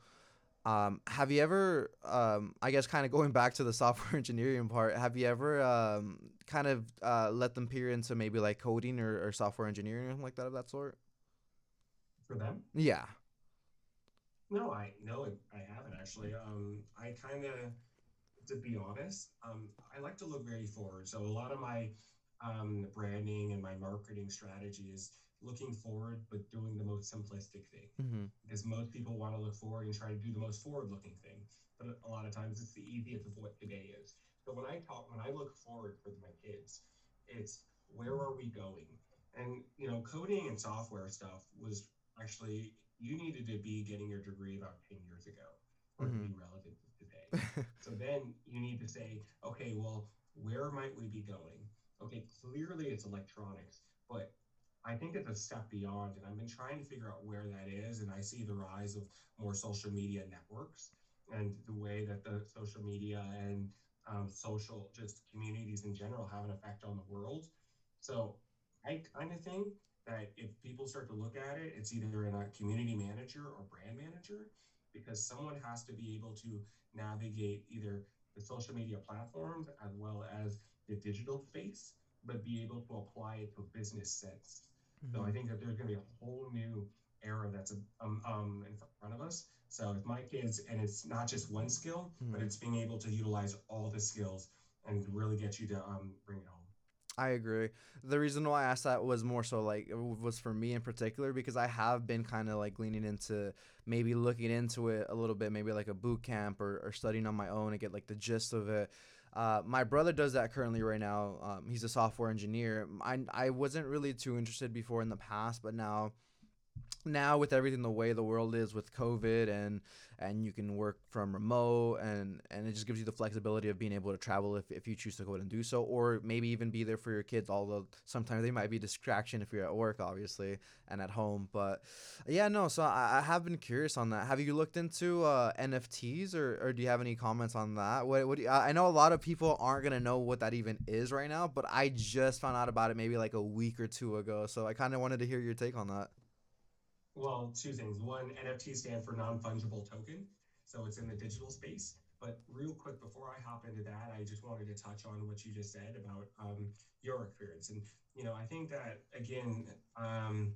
Um, have you ever, um, I guess, kind of going back to the software engineering part, have you ever um, kind of uh, let them peer into maybe like coding or, or software engineering or something like that of that sort? For them? Yeah. No, I no, I haven't actually. Um, I kind of, to be honest, um, I like to look very forward. So a lot of my um, branding and my marketing strategy is looking forward, but doing the most simplistic thing. Mm-hmm. Because most people want to look forward and try to do the most forward-looking thing, but a lot of times it's the easiest of what today is. So when I talk, when I look forward for my kids, it's where are we going? And you know, coding and software stuff was actually you needed to be getting your degree about 10 years ago or mm-hmm. to be relevant today. so then you need to say, okay, well, where might we be going? Okay, clearly it's electronics, but I think it's a step beyond, and I've been trying to figure out where that is. And I see the rise of more social media networks and the way that the social media and um, social just communities in general have an effect on the world. So I kind of think that if people start to look at it, it's either in a community manager or brand manager, because someone has to be able to navigate either the social media platforms as well as the digital space, but be able to apply it to business sense. Mm-hmm. So I mm-hmm. think that there's going to be a whole new era that's um, um, in front of us. So if my kids, and it's not just one skill, mm-hmm. but it's being able to utilize all the skills and really get you to um, bring it home. I agree. The reason why I asked that was more so like it was for me in particular because I have been kind of like leaning into maybe looking into it a little bit, maybe like a boot camp or, or studying on my own and get like the gist of it. Uh, my brother does that currently right now. Um, he's a software engineer. I, I wasn't really too interested before in the past, but now now with everything the way the world is with covid and and you can work from remote and and it just gives you the flexibility of being able to travel if, if you choose to go and do so or maybe even be there for your kids although sometimes they might be distraction if you're at work obviously and at home but yeah no so i, I have been curious on that. Have you looked into uh, nfts or, or do you have any comments on that? What, what you, i know a lot of people aren't to know what that even is right now but i just found out about it maybe like a week or two ago so i kind of wanted to hear your take on that well, two things. One, NFT stand for non fungible token. So it's in the digital space. But real quick, before I hop into that, I just wanted to touch on what you just said about um, your experience. And, you know, I think that, again, um,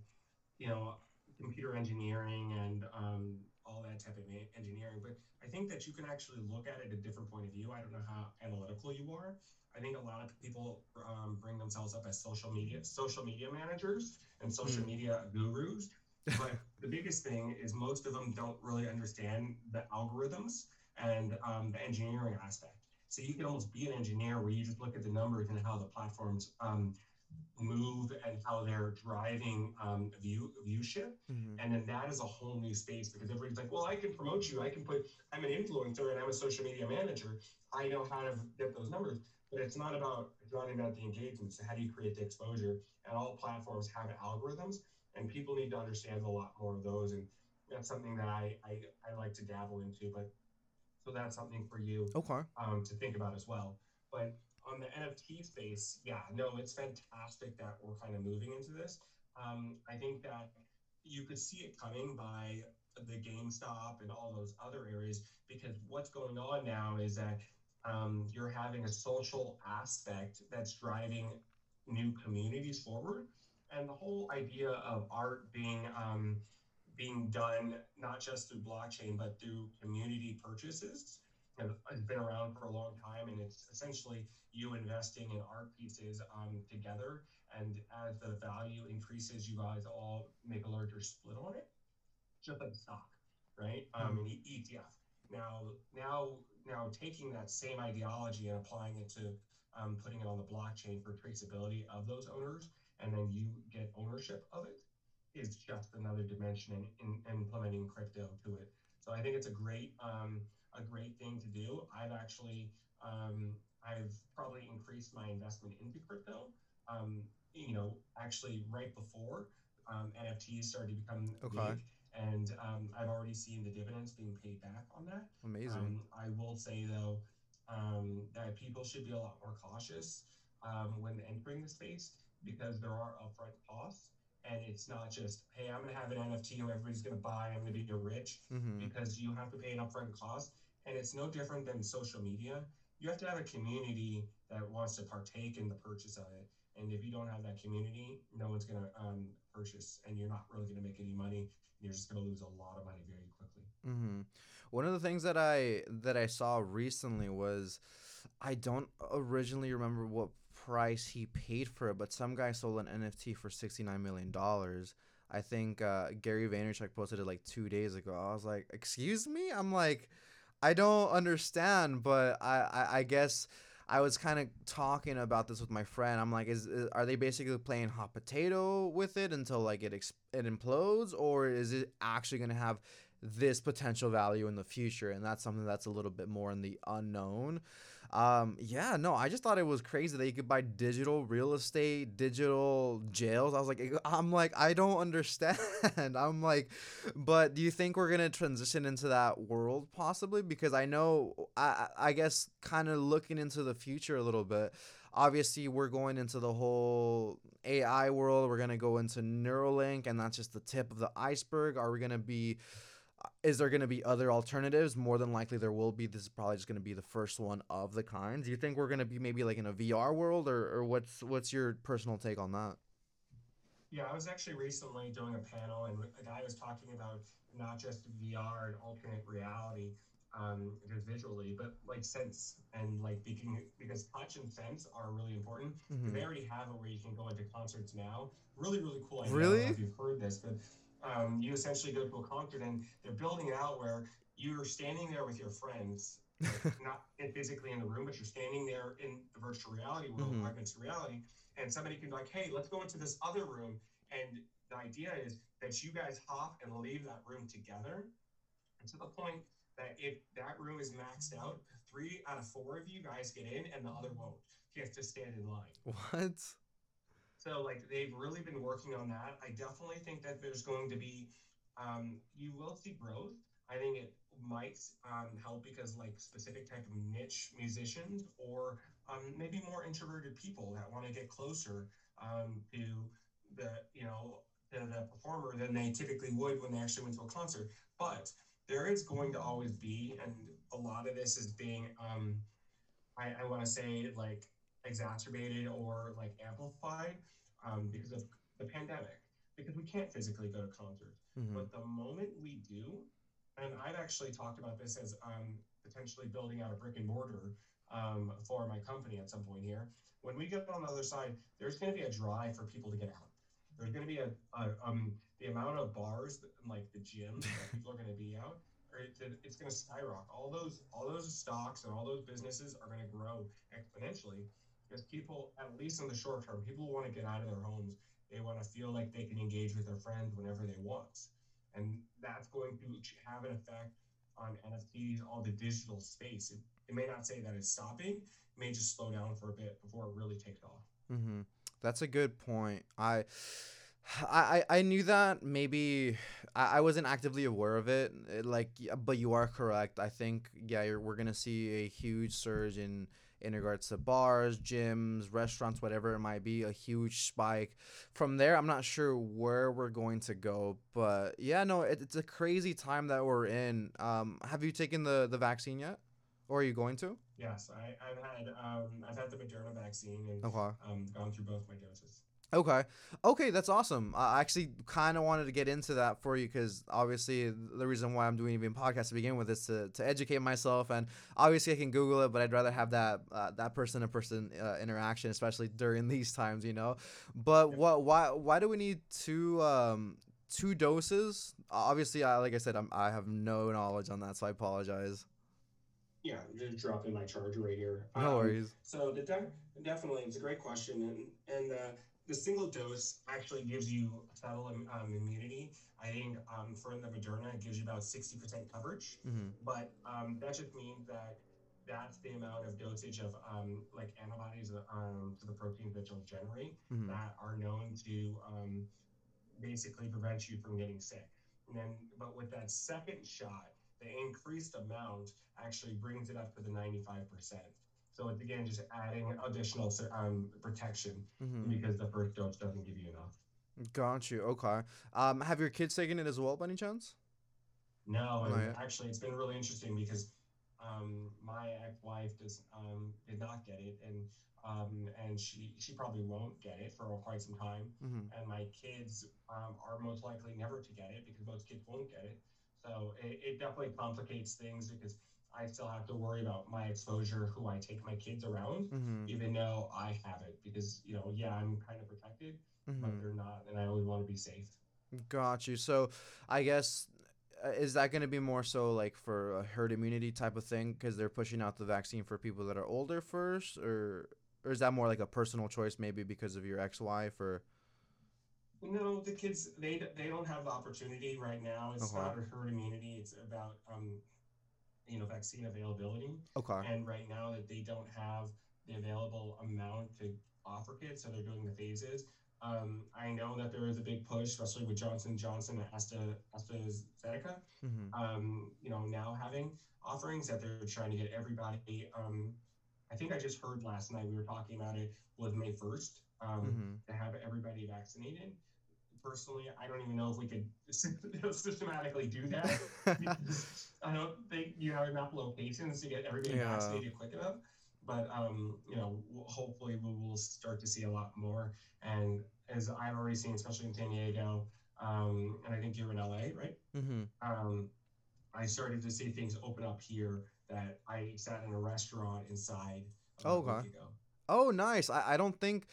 you know, computer engineering and um, all that type of engineering, but I think that you can actually look at it a different point of view. I don't know how analytical you are. I think a lot of people um, bring themselves up as social media social media managers and social mm. media gurus. But the biggest thing is most of them don't really understand the algorithms and um, the engineering aspect. So you can almost be an engineer where you just look at the numbers and how the platforms um, move and how they're driving um, view viewship, mm-hmm. and then that is a whole new space because everybody's like, well, I can promote you, I can put, I'm an influencer and I'm a social media manager, I know how to get those numbers, but it's not about it's not about the engagement. So how do you create the exposure? And all platforms have algorithms, and people need to understand a lot more of those, and that's something that I I, I like to dabble into, but. So that's something for you okay. um, to think about as well. But on the NFT space, yeah, no, it's fantastic that we're kind of moving into this. Um, I think that you could see it coming by the GameStop and all those other areas because what's going on now is that um, you're having a social aspect that's driving new communities forward, and the whole idea of art being um, being done not just through blockchain but through community purchases has been around for a long time, and it's essentially you investing in art pieces um, together. And as the value increases, you guys all make a larger split on it, just like stock, right? Um, mm-hmm. an ETF. Now, now, now, taking that same ideology and applying it to um, putting it on the blockchain for traceability of those owners, and then you get ownership of it, is just another dimension in, in implementing crypto to it. So I think it's a great um, a great thing to do. I've actually um, I've probably increased my investment into crypto. Um, you know, actually right before um, NFTs started to become okay. big, and um, I've already seen the dividends being paid back on that. Amazing. Um, I will say though um, that people should be a lot more cautious when entering the space because there are upfront costs. And it's not just hey i'm going to have an nft and everybody's going to buy i'm going to be rich mm-hmm. because you have to pay an upfront cost. And it's no different than social media. You have to have a community that wants to partake in the purchase of it. And if you don't have that community no one's going to um, purchase. And you're not really going to make any money. You're just going to lose a lot of money very quickly. Mm-hmm. one of the things that i that i saw recently was i don't originally remember what price he paid for it, but some guy sold an NFT for $69 million. I think uh, Gary Vaynerchuk posted it like two days ago. I was like, excuse me? I'm like, I don't understand, but I, I, I guess I was kind of talking about this with my friend. I'm like, is, is, are they basically playing hot potato with it until like it ex- it implodes, or is it actually going to have this potential value in the future? And that's something that's a little bit more in the unknown. Um, yeah, no, I just thought it was crazy that you could buy digital real estate, digital jails. I was like, I'm like, I don't understand. I'm like, but do you think we're gonna transition into that world possibly? Because I know, I, I guess, kind of looking into the future a little bit. Obviously, we're going into the whole AI world. We're gonna go into Neuralink, and that's just the tip of the iceberg. Are we gonna be is there going to be other alternatives? More than likely, there will be. This is probably just going to be the first one of the kind. Do you think we're going to be maybe like in a VR world, or, or what's what's your personal take on that? Yeah, I was actually recently doing a panel, and a guy was talking about not just VR and alternate reality, um, just visually, but like sense and like being because touch and sense are really important. Mm-hmm. They already have it where you can go into concerts now. Really, really cool. Idea. Really? if you've heard this, but um, you essentially go to a concert and they're building it out where you're standing there with your friends, like not physically in the room, but you're standing there in the virtual reality world, mm-hmm. augmented reality, and somebody can be like, hey, let's go into this other room. And the idea is that you guys hop and leave that room together. And to the point that if that room is maxed out, three out of four of you guys get in and the other won't. You have to stand in line. What? So like they've really been working on that. I definitely think that there's going to be, um, you will see growth. I think it might um, help because like specific type of niche musicians or um, maybe more introverted people that want to get closer um, to the you know the, performer than they typically would when they actually went to a concert. But there is going to always be, and a lot of this is being, um, I, I want to say, like exacerbated or like amplified um, because of the pandemic, because we can't physically go to concerts. Mhm. But the moment we do, and I've actually talked about this as um, potentially building out a brick and mortar um, for my company at some point here. When we get on the other side, there's going to be a drive for people to get out. There's going to be a, a um, the amount of bars, that, like the gyms that people are going to be out, or it's, it's going to skyrocket. All those all those stocks and all those businesses are going to grow exponentially because people, at least in the short term, people want to get out of their homes. They want to feel like they can engage with their friends whenever they want, and that's going to have an effect on NFTs, all the digital space. It, it may not say that it's stopping. It may just slow down for a bit before it really takes off. Mm-hmm. That's a good point. I, I, I knew that maybe I, I wasn't actively aware of it. eh, Like, but you are correct. I think yeah, we're gonna see a huge surge in in regards to bars, gyms, restaurants, whatever it might be. A huge spike. From there, I'm not sure where we're going to go, but yeah, no, it, it's a crazy time that we're in. Um, have you taken the the vaccine yet, or are you going to? Yes, I, I've had um, I've had the Moderna vaccine and Okay. um, gone through both my doses. Okay. Okay, that's awesome. I actually kind of wanted to get into that for you because obviously the reason why I'm doing even podcast to begin with is to, to educate myself, and obviously I can Google it, but I'd rather have that uh, that person to person interaction, especially during these times, you know. But what why why do we need two um two doses? Obviously, I like I said, I'm, I have no knowledge on that, so I apologize. Yeah, just dropping my charger right here. No Um, worries. So the de- definitely, it's a great question, and and uh, the single dose actually gives you subtle um, um, immunity. I think um, for the Moderna, it gives you about sixty percent coverage, Mm-hmm. but um, that just means that that's the amount of dosage of um, like antibodies um, to the proteins that you'll generate Mm-hmm. that are known to um, basically prevent you from getting sick. And then, but with that second shot, the increased amount actually brings it up to the 95%. So it's again just adding additional um, protection Mm-hmm. because the first dose doesn't give you enough. Got you. Okay. Um, have your kids taken it as well, by any chance? No, Oh, yeah. actually, it's been really interesting because um, my ex-wife does um, did not get it, and um, and she she probably won't get it for quite some time. Mm-hmm. and my kids um, are most likely never to get it because most kids won't get it. So it, it definitely complicates things because I still have to worry about my exposure, who I take my kids around, Mm-hmm. even though I have it. Because you know, yeah, I'm kind of protected, Mm-hmm. but they're not, and I always want to be safe. Got you. So, I guess uh, is that going to be more so like for a herd immunity type of thing because they're pushing out the vaccine for people that are older first, or or is that more like a personal choice maybe because of your ex-wife or? No, the kids they they don't have the opportunity right now. It's Okay. not a herd immunity. It's about um, you know, vaccine availability. Okay. and right now that they don't have the available amount to offer kids, so they're doing the phases. Um, I know that there is a big push, especially with Johnson Johnson and Astra, AstraZeneca. Mm-hmm. Um, you know, now having offerings that they're trying to get everybody. Um, I think I just heard last night we were talking about it was May first um, Mm-hmm. to have everybody vaccinated. Personally, I don't even know if we could systematically do that. I don't think you have enough locations to get everybody Yeah. vaccinated quick enough. But um, you know, hopefully we will start to see a lot more. And as I've already seen, especially in San Diego, um, and I think you're in LA, right? Mm-hmm. Um, I started to see things open up here. That I sat in a restaurant inside. a Okay. Oh, nice. I, I don't think.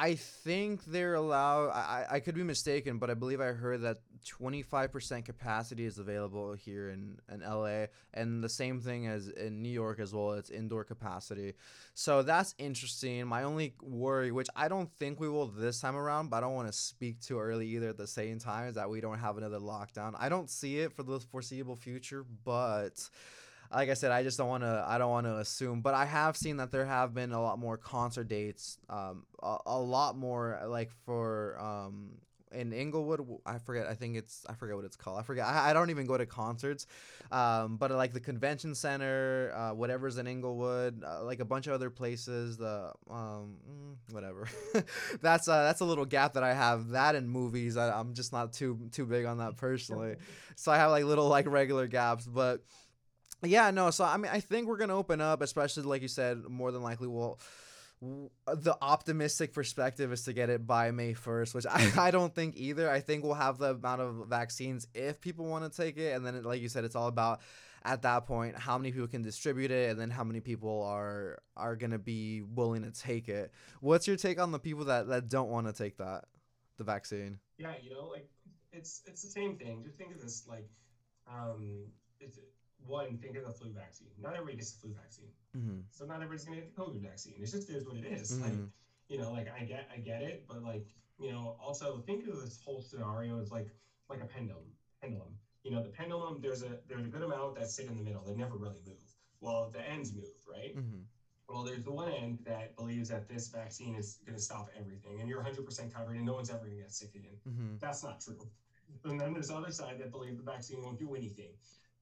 I think they're allowed. I, I could be mistaken, but I believe I heard that 25% capacity is available here in, in LA, and the same thing as in New York as well. It's indoor capacity. So that's interesting. My only worry, which I don't think we will this time around, but I don't want to speak too early either at the same time, is that we don't have another lockdown. I don't see it for the foreseeable future, but like I said, I just don't want to. I don't want to assume, but I have seen that there have been a lot more concert dates, um, a, a lot more like for um, in Inglewood. I forget. I think it's I forget what it's called. I forget. I, I don't even go to concerts. Um, but like the convention center, uh, whatever's in Inglewood, uh, like a bunch of other places. The um, mm, whatever. that's uh, that's a little gap that I have. That in movies, I, I'm just not too too big on that personally. so I have like little like regular gaps, but. Yeah, no. So I mean, I think we're gonna open up, especially like you said. More than likely, we'll the optimistic perspective is to get it by May 1st, which I, I don't think either. I think we'll have the amount of vaccines if people want to take it. And then, like you said, it's all about at that point how many people can distribute it and then how many people are are going to be willing to take it. What's your take on the people that, that don't want to take that, the vaccine? Yeah, you know, like it's it's the same thing. Just think of this like um it's one, think of the flu vaccine. Not everybody gets the flu vaccine. Mm-hmm. So not everybody's gonna get the COVID vaccine. It's just is what it is. Like, Mhm. you know, like I get I get it, but like, you know, also think of this whole scenario as like like a pendulum. Pendulum. You know, the pendulum, there's a there's a good amount that sit in the middle They never really move. Well, the ends move, right? Mm-hmm. Well, there's the one end that believes that this vaccine is going to stop everything and you're 100% covered and no one's ever going to get sick again. Mm-hmm. That's not true. And then there's the other side that believe the vaccine won't do anything.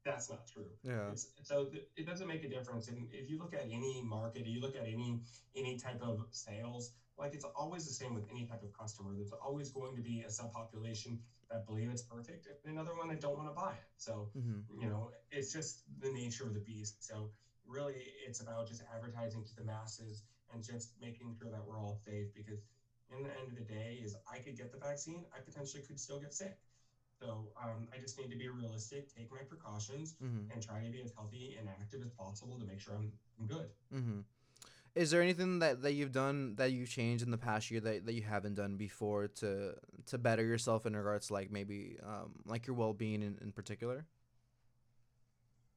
That's not true. Yeah. It's, so th- it doesn't make a difference. And if you look at any market, you look at any any type of sales, like it's always the same with any type of customer. There's always going to be a subpopulation that believe it's perfect, and another one that don't want to buy it. So Mm-hmm. you know, it's just the nature of the beast. So really, it's about just advertising to the masses and just making sure that we're all safe. Because in the end of the day, is I could get the vaccine, I potentially could still get sick. So um, I just need to be realistic, take my precautions, Mm-hmm. and try to be as healthy and active as possible to make sure I'm, I'm good. Mm-hmm. Is there anything that, that you've done that you've changed in the past year that, that you haven't done before to to better yourself in regards to like maybe um, like your well being in, in particular?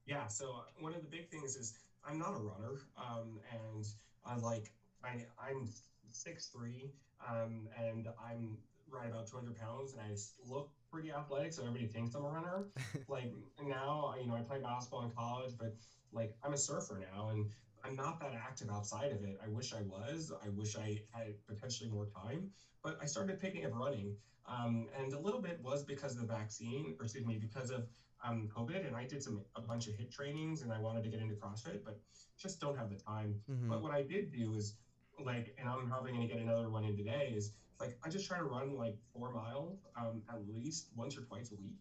Yeah. So one of the big things is I'm not a runner, um, and I like I I'm six three, um, and I'm right about 200 pounds, and I look pretty athletic, so everybody thinks I'm a runner. like now, you know, I play basketball in college, but like I'm a surfer now, and I'm not that active outside of it. I wish I was. I wish I had potentially more time, but I started picking up running, um, and a little bit was because of the vaccine, or excuse me, because of um, COVID, and I did some a bunch of HIIT trainings, and I wanted to get into CrossFit, but just don't have the time. Mm-hmm. But what I did do is like, and I'm probably going to get another one in today. Is like I just try to run like four miles um, at least once or twice a week,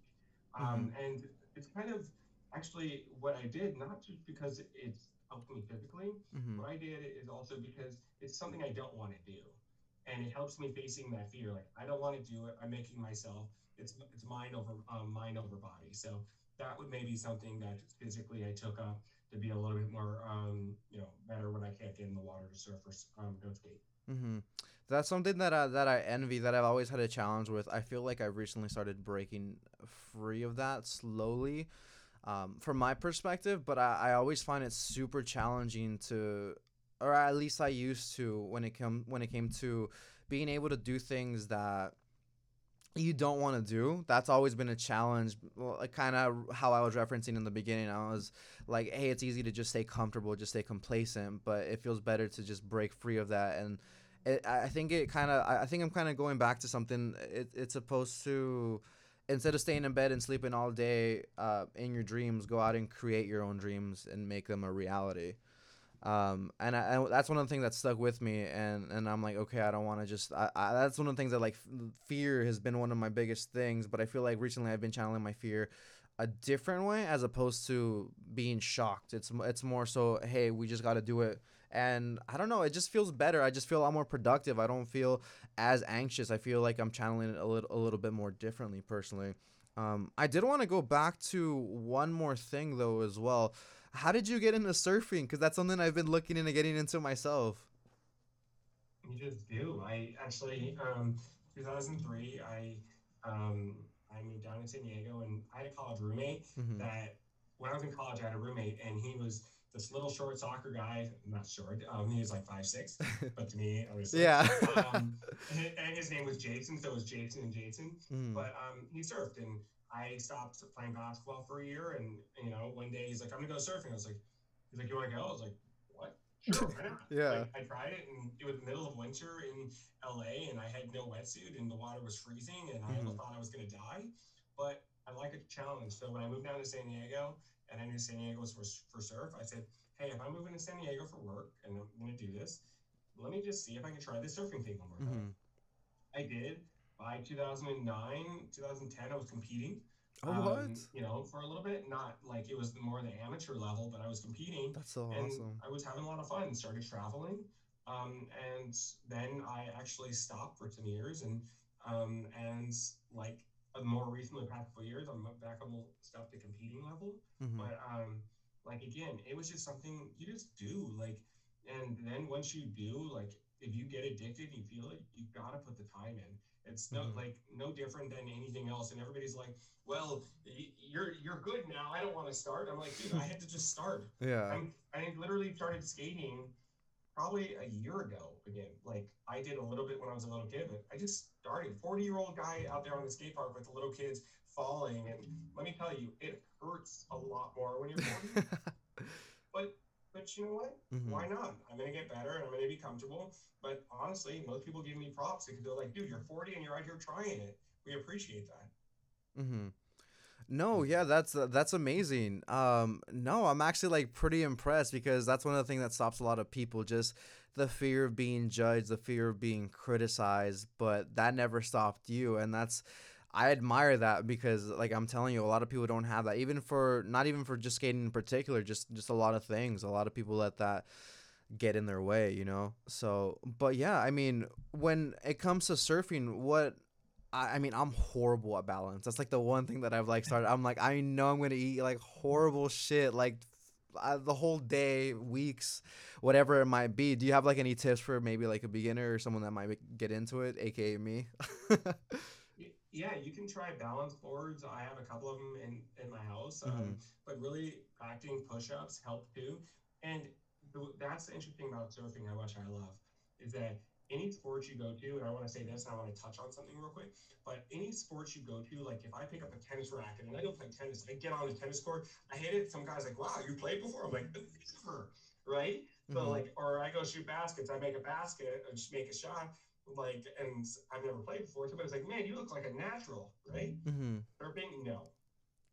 um, and it's kind of actually what I did, not just because it's helped me physically. Mm-hmm. What I did is also because it's something I don't want to do, and it helps me facing that fear. Like I don't want to do it. I'm making myself. It's it's mind over um, mind over body. So that would maybe something that physically I took up to be a little bit more um, you know better when I can't get in the water to surf or um, go skate. Mm-hmm. That's something that I, that I envy that I've always had a challenge with. I feel like I've recently started breaking free of that slowly, um, from my perspective. But I, I always find it super challenging to, or at least I used to when it come when it came to being able to do things that you don't want to do. That's always been a challenge. Like kind of how I was referencing in the beginning. I was like, hey, it's easy to just stay comfortable, just stay complacent, but it feels better to just break free of that. And it, I think it kind of, I think I'm kind of going back to something. It, it's supposed to, instead of staying in bed and sleeping all day uh, in your dreams, go out and create your own dreams and make them a reality. Um, and I, that's one of the things that stuck with me, and, and I'm like, okay, I don't want to just. I, I, that's one of the things that like fear has been one of my biggest things. But I feel like recently I've been channeling my fear a different way as opposed to being shocked. It's it's more so, hey, we just got to do it. And I don't know, it just feels better. I just feel a lot more productive. I don't feel as anxious. I feel like I'm channeling it a little a little bit more differently personally. Um, I did want to go back to one more thing though as well. How did you get into surfing? Because that's something I've been looking into getting into myself. You just do. I actually, um, 2003, I um, I moved down to San Diego, and I had a college roommate Mm-hmm. that when I was in college, I had a roommate, and he was this little short soccer guy. Not short. Um, he was like five six, but to me, I was yeah. um, and his name was Jason, so it was Jason and Jason. Mhm. But um, he surfed, and I stopped playing basketball for a year. And you know, one day he's like, "I'm gonna go surfing." I was like, "He's like, you want to go?" I was like, "What? sure. Yeah. Like, I tried it, and it was the middle of winter in LA, and I had no wetsuit, and the water was freezing, and I Mhm. thought I was gonna die. But I like a challenge. So when I moved down to San Diego, and I knew San Diego was for, for surf, I said, "Hey, if I'm moving to San Diego for work, and I'm gonna do this, let me just see if I can try the surfing thing one more time." hmm I did. By 2009, 2010, I was competing. Oh, um, what? You know, for a little bit, not like it was more the amateur level, but I was competing That's so and awesome. I was having a lot of fun. Started traveling, um, and then I actually stopped for ten years, and um, and like more recently, past couple years, I'm back on the stuff to competing level. hmm But um, like again, it was just something you just do, like, and then once you do, like, if you get addicted, you feel it, you gotta put the time in. It's no Mhm. like no different than anything else, and everybody's like, "Well, you're you're good now. I don't want to start." I'm like, dude, I had to just start. Yeah. I'm, I literally started skating probably a year ago again. Like I did a little bit when I was a little kid, but I just started. 40 year old guy out there on the skate park with the little kids falling. And let me tell you, it hurts a lot more when you're 40. but but you know what? Mhm. Why not? I'm gonna get better and I'm gonna be comfortable. But honestly, most people give me props because they're like, dude, you're 40 and you're out here trying it. We appreciate that. Mm-hmm. No, yeah, that's uh, that's amazing. Um, no, I'm actually like pretty impressed because that's one of the things that stops a lot of people, just the fear of being judged, the fear of being criticized, but that never stopped you, and that's I admire that because like I'm telling you, a lot of people don't have that. Even for not even for just skating in particular, just just a lot of things. A lot of people let that get in their way, you know? So, but yeah, I mean, when it comes to surfing, what I, I mean, I'm horrible at balance. That's like the one thing that I've like started. I'm like, I know I'm gonna eat like horrible shit, like uh, the whole day, weeks, whatever it might be. Do you have like any tips for maybe like a beginner or someone that might get into it, aka me? Yeah, you can try balance boards. I have a couple of them in, in my house. Um, Mhm. but really, practicing push ups help too. And that's the interesting about surfing, how much I love, is that any sport you go to, and I want to say this, and I want to touch on something real quick, but any sport you go to, like if I pick up a tennis racket and I go play tennis, I get on a tennis court, I hit it. Some guy's like, wow, you played before? I'm like, never, right? So Mhm. like, or I go shoot baskets. I make a basket and just make a shot. Like, and I've never played before. Somebody's like, "Man, you look like a natural," right? Mhm. Surfing, no.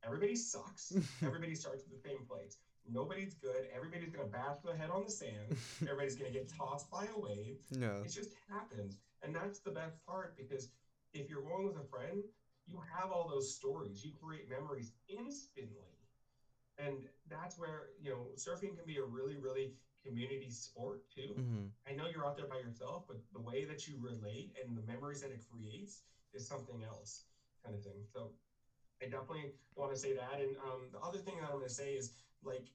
Everybody sucks. Everybody starts at the same place. Nobody's good. Everybody's gonna bash their head on the sand. Everybody's gonna get tossed by a wave. yeah. It just happens, and that's the best part because if you're going with a friend, you have all those stories. You create memories instantly, and that's where you know surfing can be a really, really community sport too. Mhm. I know you're out there by yourself, but the way that you relate and the memories that it creates is something else, kind of thing. So I definitely want to say that. And um, the other thing that I'm going to say is like,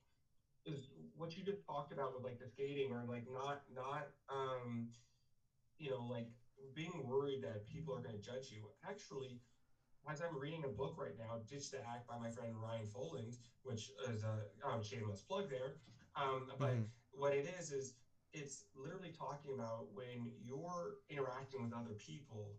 is what you just talked about with like the skating or like not, not, um, you know, like being worried that people are going to judge you. Actually, as I'm reading a book right now, Ditch the Act by my friend Ryan Foland, which is a um, shameless plug there. Um, but Mhm. what it is is it's literally talking about when you're interacting with other people,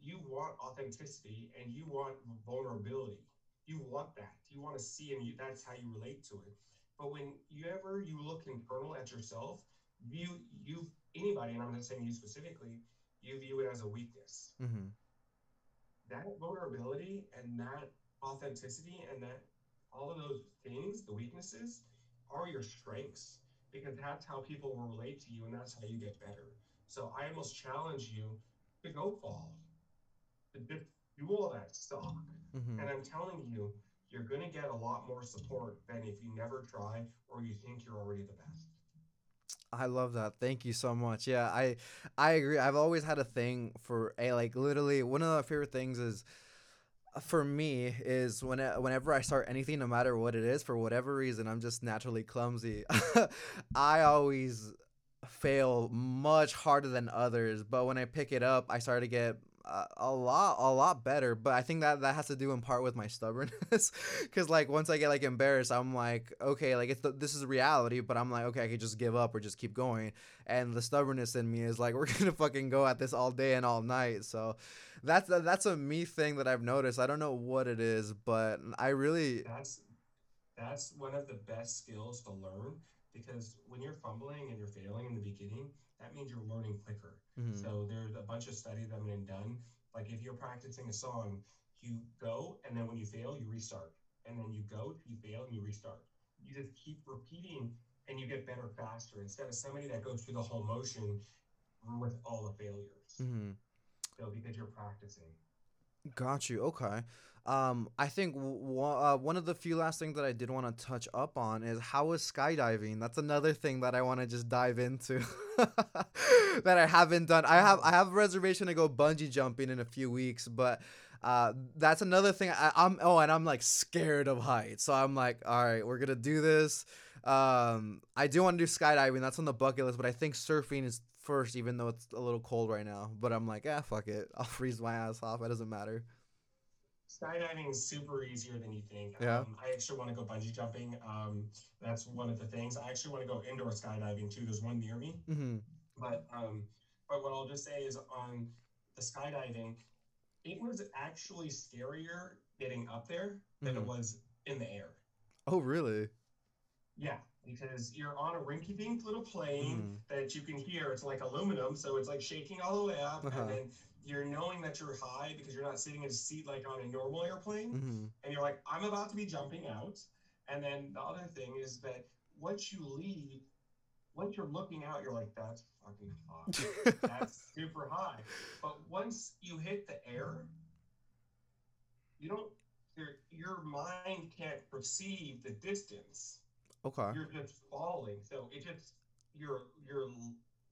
you want authenticity and you want vulnerability. You want that. You want to see, and you, that's how you relate to it. But when you ever you look internal at yourself, view you anybody, and I'm not saying you specifically, you view it as a weakness. Mhm. That vulnerability and that authenticity and that all of those things, the weaknesses, are your strengths because that's how people will relate to you and that's how you get better. So I almost challenge you to go fall, to just do all that stuff. Mhm. And I'm telling you, you're going to get a lot more support than if you never try or you think you're already the best. I love that. Thank you so much. Yeah, I I agree. I've always had a thing for a like literally one of my favorite things is uh, for me is when whenever I start anything, no matter what it is, for whatever reason, I'm just naturally clumsy. I always fail much harder than others, but when I pick it up, I start to get uh, a lot a lot better but i think that that has to do in part with my stubbornness. Because like once i get like embarrassed i'm like okay like it's the, this is reality but i'm like okay i could just give up or just keep going. And the stubbornness in me is like we're gonna fucking go at this all day and all night. So that's that's a me thing that i've noticed. I don't know what it is but i really That's that's one of the best skills to learn because when you're fumbling and you're failing in the beginning, that means you're learning quicker. hmm So there's a bunch of studies that have been done. Like if you're practicing a song, you go and then when you fail, you restart. And then you go, you fail, and you restart. You just keep repeating and you get better faster instead of somebody that goes through the whole motion with all the failures. hmm So because you're practicing. Got you. Okay. Um, I think w- uh, one of the few last things that I did want to touch up on is how is skydiving? That's another thing that I want to just dive into that I haven't done. I have I have a reservation to go bungee jumping in a few weeks, but uh, that's another thing. I, I'm oh, and I'm like scared of heights, so I'm like, all right, we're gonna do this. Um, I do want to do skydiving. That's on the bucket list, but I think surfing is first, even though it's a little cold right now. But I'm like, ah, fuck it. I'll freeze my ass off. It doesn't matter. Skydiving is super easier than you think. Yeah. Um, I actually want to go bungee jumping. Um, that's one of the things. I actually want to go indoor skydiving too. There's one near me. Mm-hmm. But um, but what I'll just say is on the skydiving, it was actually scarier getting up there than Mhm. it was in the air. Oh, really? Yeah, because you're on a rinky-dink little plane Mhm. that you can hear. It's like aluminum, so it's like shaking all the way up, Uh-huh. and then you're knowing that you're high because you're not sitting in a seat like on a normal airplane, Mm-hmm. and you're like, I'm about to be jumping out. And then the other thing is that once you leave, once you're looking out, you're like, that's fucking hot. That's super high. But once you hit the air, you don't your your mind can't perceive the distance. Okay. You're just falling. So it just you're you're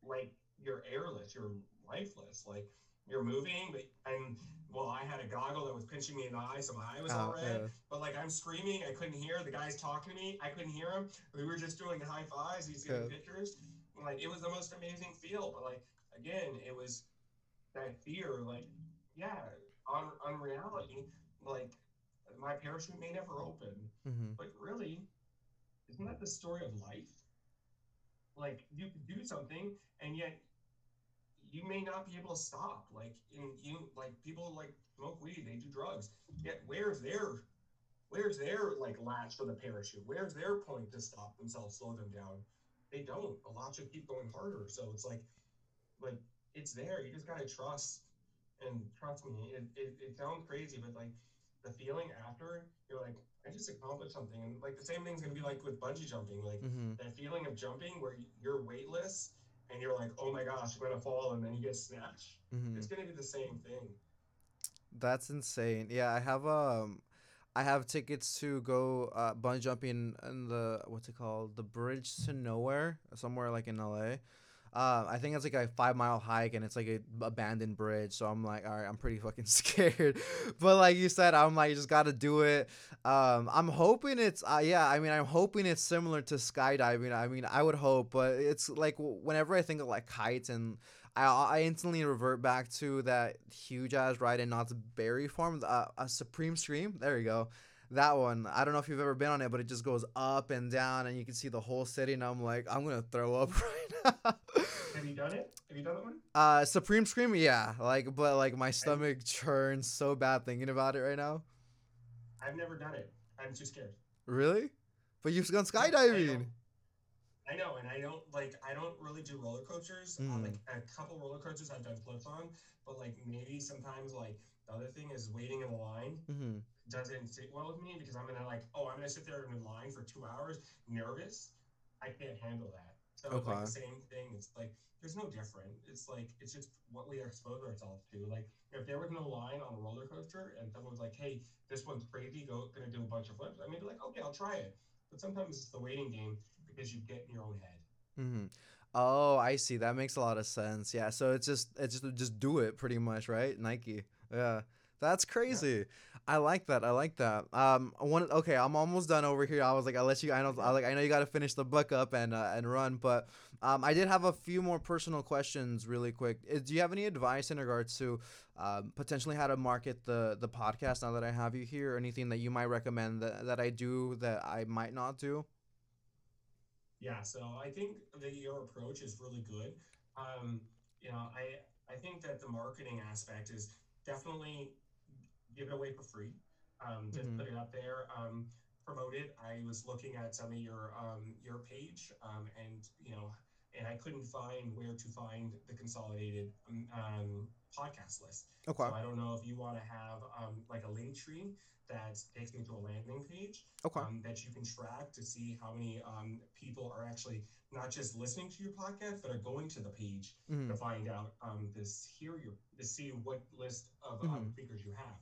like you're airless, you're lifeless. Like you're moving, but and well, I had a goggle that was pinching me in the eye, so my eye was all Ah, red. yeah. But like I'm screaming, I couldn't hear. The guy's talking to me, I couldn't hear him. We were just doing high fives. He's getting Yeah. pictures. Like it was the most amazing feel. But like again, it was that fear. Like yeah, on on reality, like my parachute may never open, Mm-hmm. but really, isn't that the story of life? Like you could do something, and yet you may not be able to stop. Like in you, like people like smoke weed, they do drugs. Yet where's their, where's their like latch for the parachute? Where's their point to stop themselves, slow them down? They don't. A lot should keep going harder. So it's like, like it's there. You just gotta trust. And trust me, it, it, it sounds crazy, but like the feeling after, you're like, I just accomplished something. And like the same thing's gonna be like with bungee jumping. Like Mm-hmm. that feeling of jumping where you're weightless and you're like, oh my gosh, I'm gonna fall, and then you get snatched. Mm-hmm. It's gonna be the same thing. That's insane. Yeah, I have um, I have tickets to go uh bungee jumping in the what's it called, the Bridge to Nowhere, somewhere like in LA. Uh, I think it's like a five mile hike and it's like a abandoned bridge. So I'm like, all right, I'm pretty fucking scared. but like you said, I'm like, you just gotta do it. Um, I'm hoping it's, uh, yeah, I mean, I'm hoping it's similar to skydiving. I mean, I would hope, but it's like whenever I think of like heights and I, I instantly revert back to that huge ass ride in Knott's Berry Farm, uh, a Supreme Scream. There you go. That one. I don't know if you've ever been on it, but it just goes up and down, and you can see the whole city. And I'm like, I'm gonna throw up right now. Have you done it? Have you done that one? uh, Supreme Scream, yeah. Like, but like my stomach churns so bad thinking about it right now. I've never done it. I'm too scared. Really? But you've gone skydiving. I know, and I don't like. I don't really do roller coasters. Uh, Mm. like a couple roller coasters I've done flips on, but like maybe sometimes like the other thing is waiting in line Mm-hmm. Doesn't sit well with me because I'm gonna like, oh, I'm gonna sit there in line for two hours, nervous. I can't handle that. So it's like the same thing. It's like there's no different. It's like it's just what we expose ourselves to. Like if there was no line on a roller coaster and someone was like, hey, this one's crazy, go gonna do a bunch of flips. I mean, be like, okay, I'll try it. But sometimes it's the waiting game because you get in your own head. Mm-hmm. Oh, I see. That makes a lot of sense. Yeah. So it's just it's just just do it pretty much, right? Nike. Yeah. That's crazy. I like that. I like that. Um, one. Okay, I'm almost done over here. I was like, I'll let you. I know. I like. I know you got to finish the book up and uh, and run, but um, I did have a few more personal questions, really quick. Uh, Do you have any advice in regards to um, potentially how to market the the podcast now that I have you here? Or anything that you might recommend that that I do that I might not do? Yeah, so I think that your approach is really good. Um, you know, I I think that the marketing aspect is definitely give it away for free. Um, just Mhm. put it up there. Um, promote it. I was looking at some of your um, your page, um, and you know, and I couldn't find where to find the consolidated um, um podcast list. Okay. So I don't know if you want to have um, like a Linktree that takes me to a landing page Okay. um, that you can track to see how many um, people are actually not just listening to your podcast, but are going to the page Mhm. to find out um, this hear your to see what list of um, Mhm. speakers you have.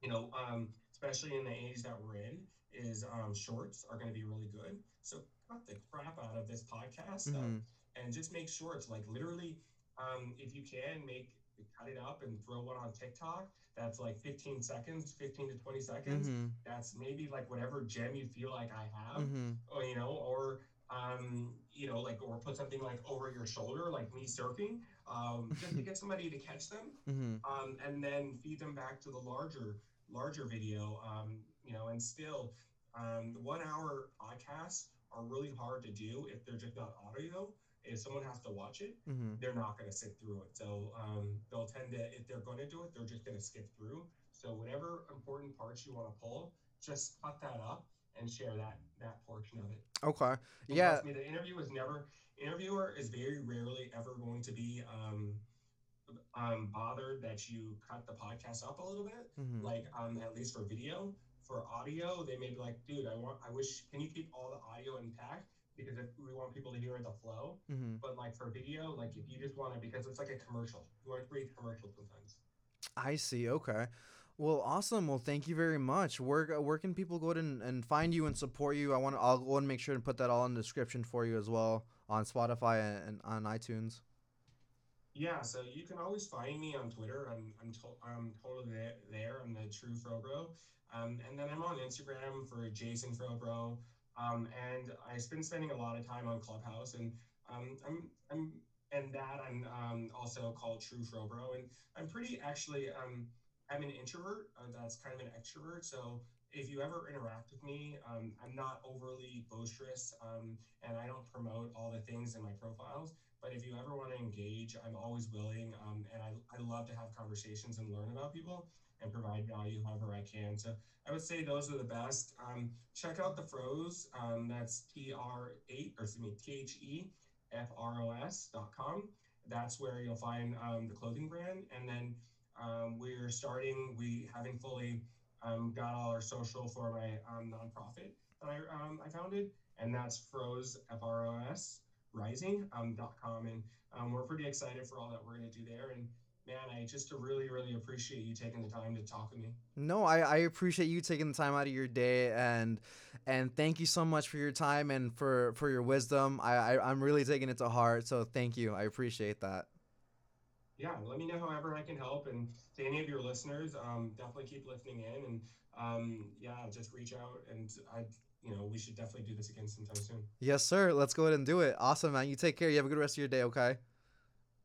You know, um, especially in the age that we're in, is um, shorts are going to be really good. So cut the crap out of this podcast Mhm. and just make shorts. Like literally, um, if you can make cut it up and throw one on TikTok. That's like 15 seconds, 15 to 20 seconds. Mhm. That's maybe like whatever gem you feel like I have Mhm. or you know, or um, you know, like or put something like over your shoulder, like me surfing, um, just to get somebody to catch them, Mhm. um, and then feed them back to the larger larger video. Um, you know, and still, um, the one hour podcasts are really hard to do if they're just not audio. If someone has to watch it, Mhm. they're not going to sit through it. So um, they'll tend to, if they're going to do it, they're just going to skip through. So whatever important parts you want to pull, just cut that up and share that that portion of it. Okay. Yeah. me, the interview is never interviewer is very rarely ever going to be um, um, bothered that you cut the podcast up a little bit. Mhm. Like um, at least for video, for audio, they may be like, dude, I want, I wish, can you keep all the audio intact? Because if we want people to hear the flow, Mhm. but like for video, like if you just want to, because it's like a commercial. You want to create commercial sometimes. I see. Okay. Well, awesome. Well, thank you very much. Where where can people go ahead and, and find you and support you? I want to. I'll go and make sure and put that all in the description for you as well on Spotify and, and on iTunes. Yeah, so you can always find me on Twitter. I'm I'm, to- I'm totally there, there. I'm the true Frobro. Um, and then I'm on Instagram for Jason Frobro. Um, and I've been spending a lot of time on Clubhouse, and um, I'm I'm and that I'm um, also called True Frobro, and I'm pretty actually um, I'm an introvert. Uh, that's kind of an extrovert. So if you ever interact with me, um, I'm not overly boisterous, um, and I don't promote all the things in my profiles. But if you ever want to engage, I'm always willing, um, and I, I love to have conversations and learn about people and provide value however I can. So I would say those are the best. Um, check out the Froze. Um, that's T R eight or excuse me T H E F R O S dot com. That's where you'll find um, the clothing brand, and then um, we're starting. We haven't fully um, got all our social for my nonprofit that I I founded, and that's Froze F R O S Rising um, dot com, and um, we're pretty excited for all that we're going to do there. And man, I just really really appreciate you taking the time to talk with me. No, I, I appreciate you taking the time out of your day and and thank you so much for your time and for for your wisdom. I, I I'm really taking it to heart. So thank you. I appreciate that. yeah, let me know however I can help. And to any of your listeners, um, definitely keep listening in. And um, yeah, just reach out. And I, you know, we should definitely do this again sometime soon. Yes, sir. Let's go ahead and do it. Awesome, man. You take care. You have a good rest of your day. Okay.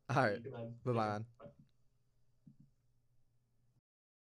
All right. You too, man. Bye-bye, man. Bye.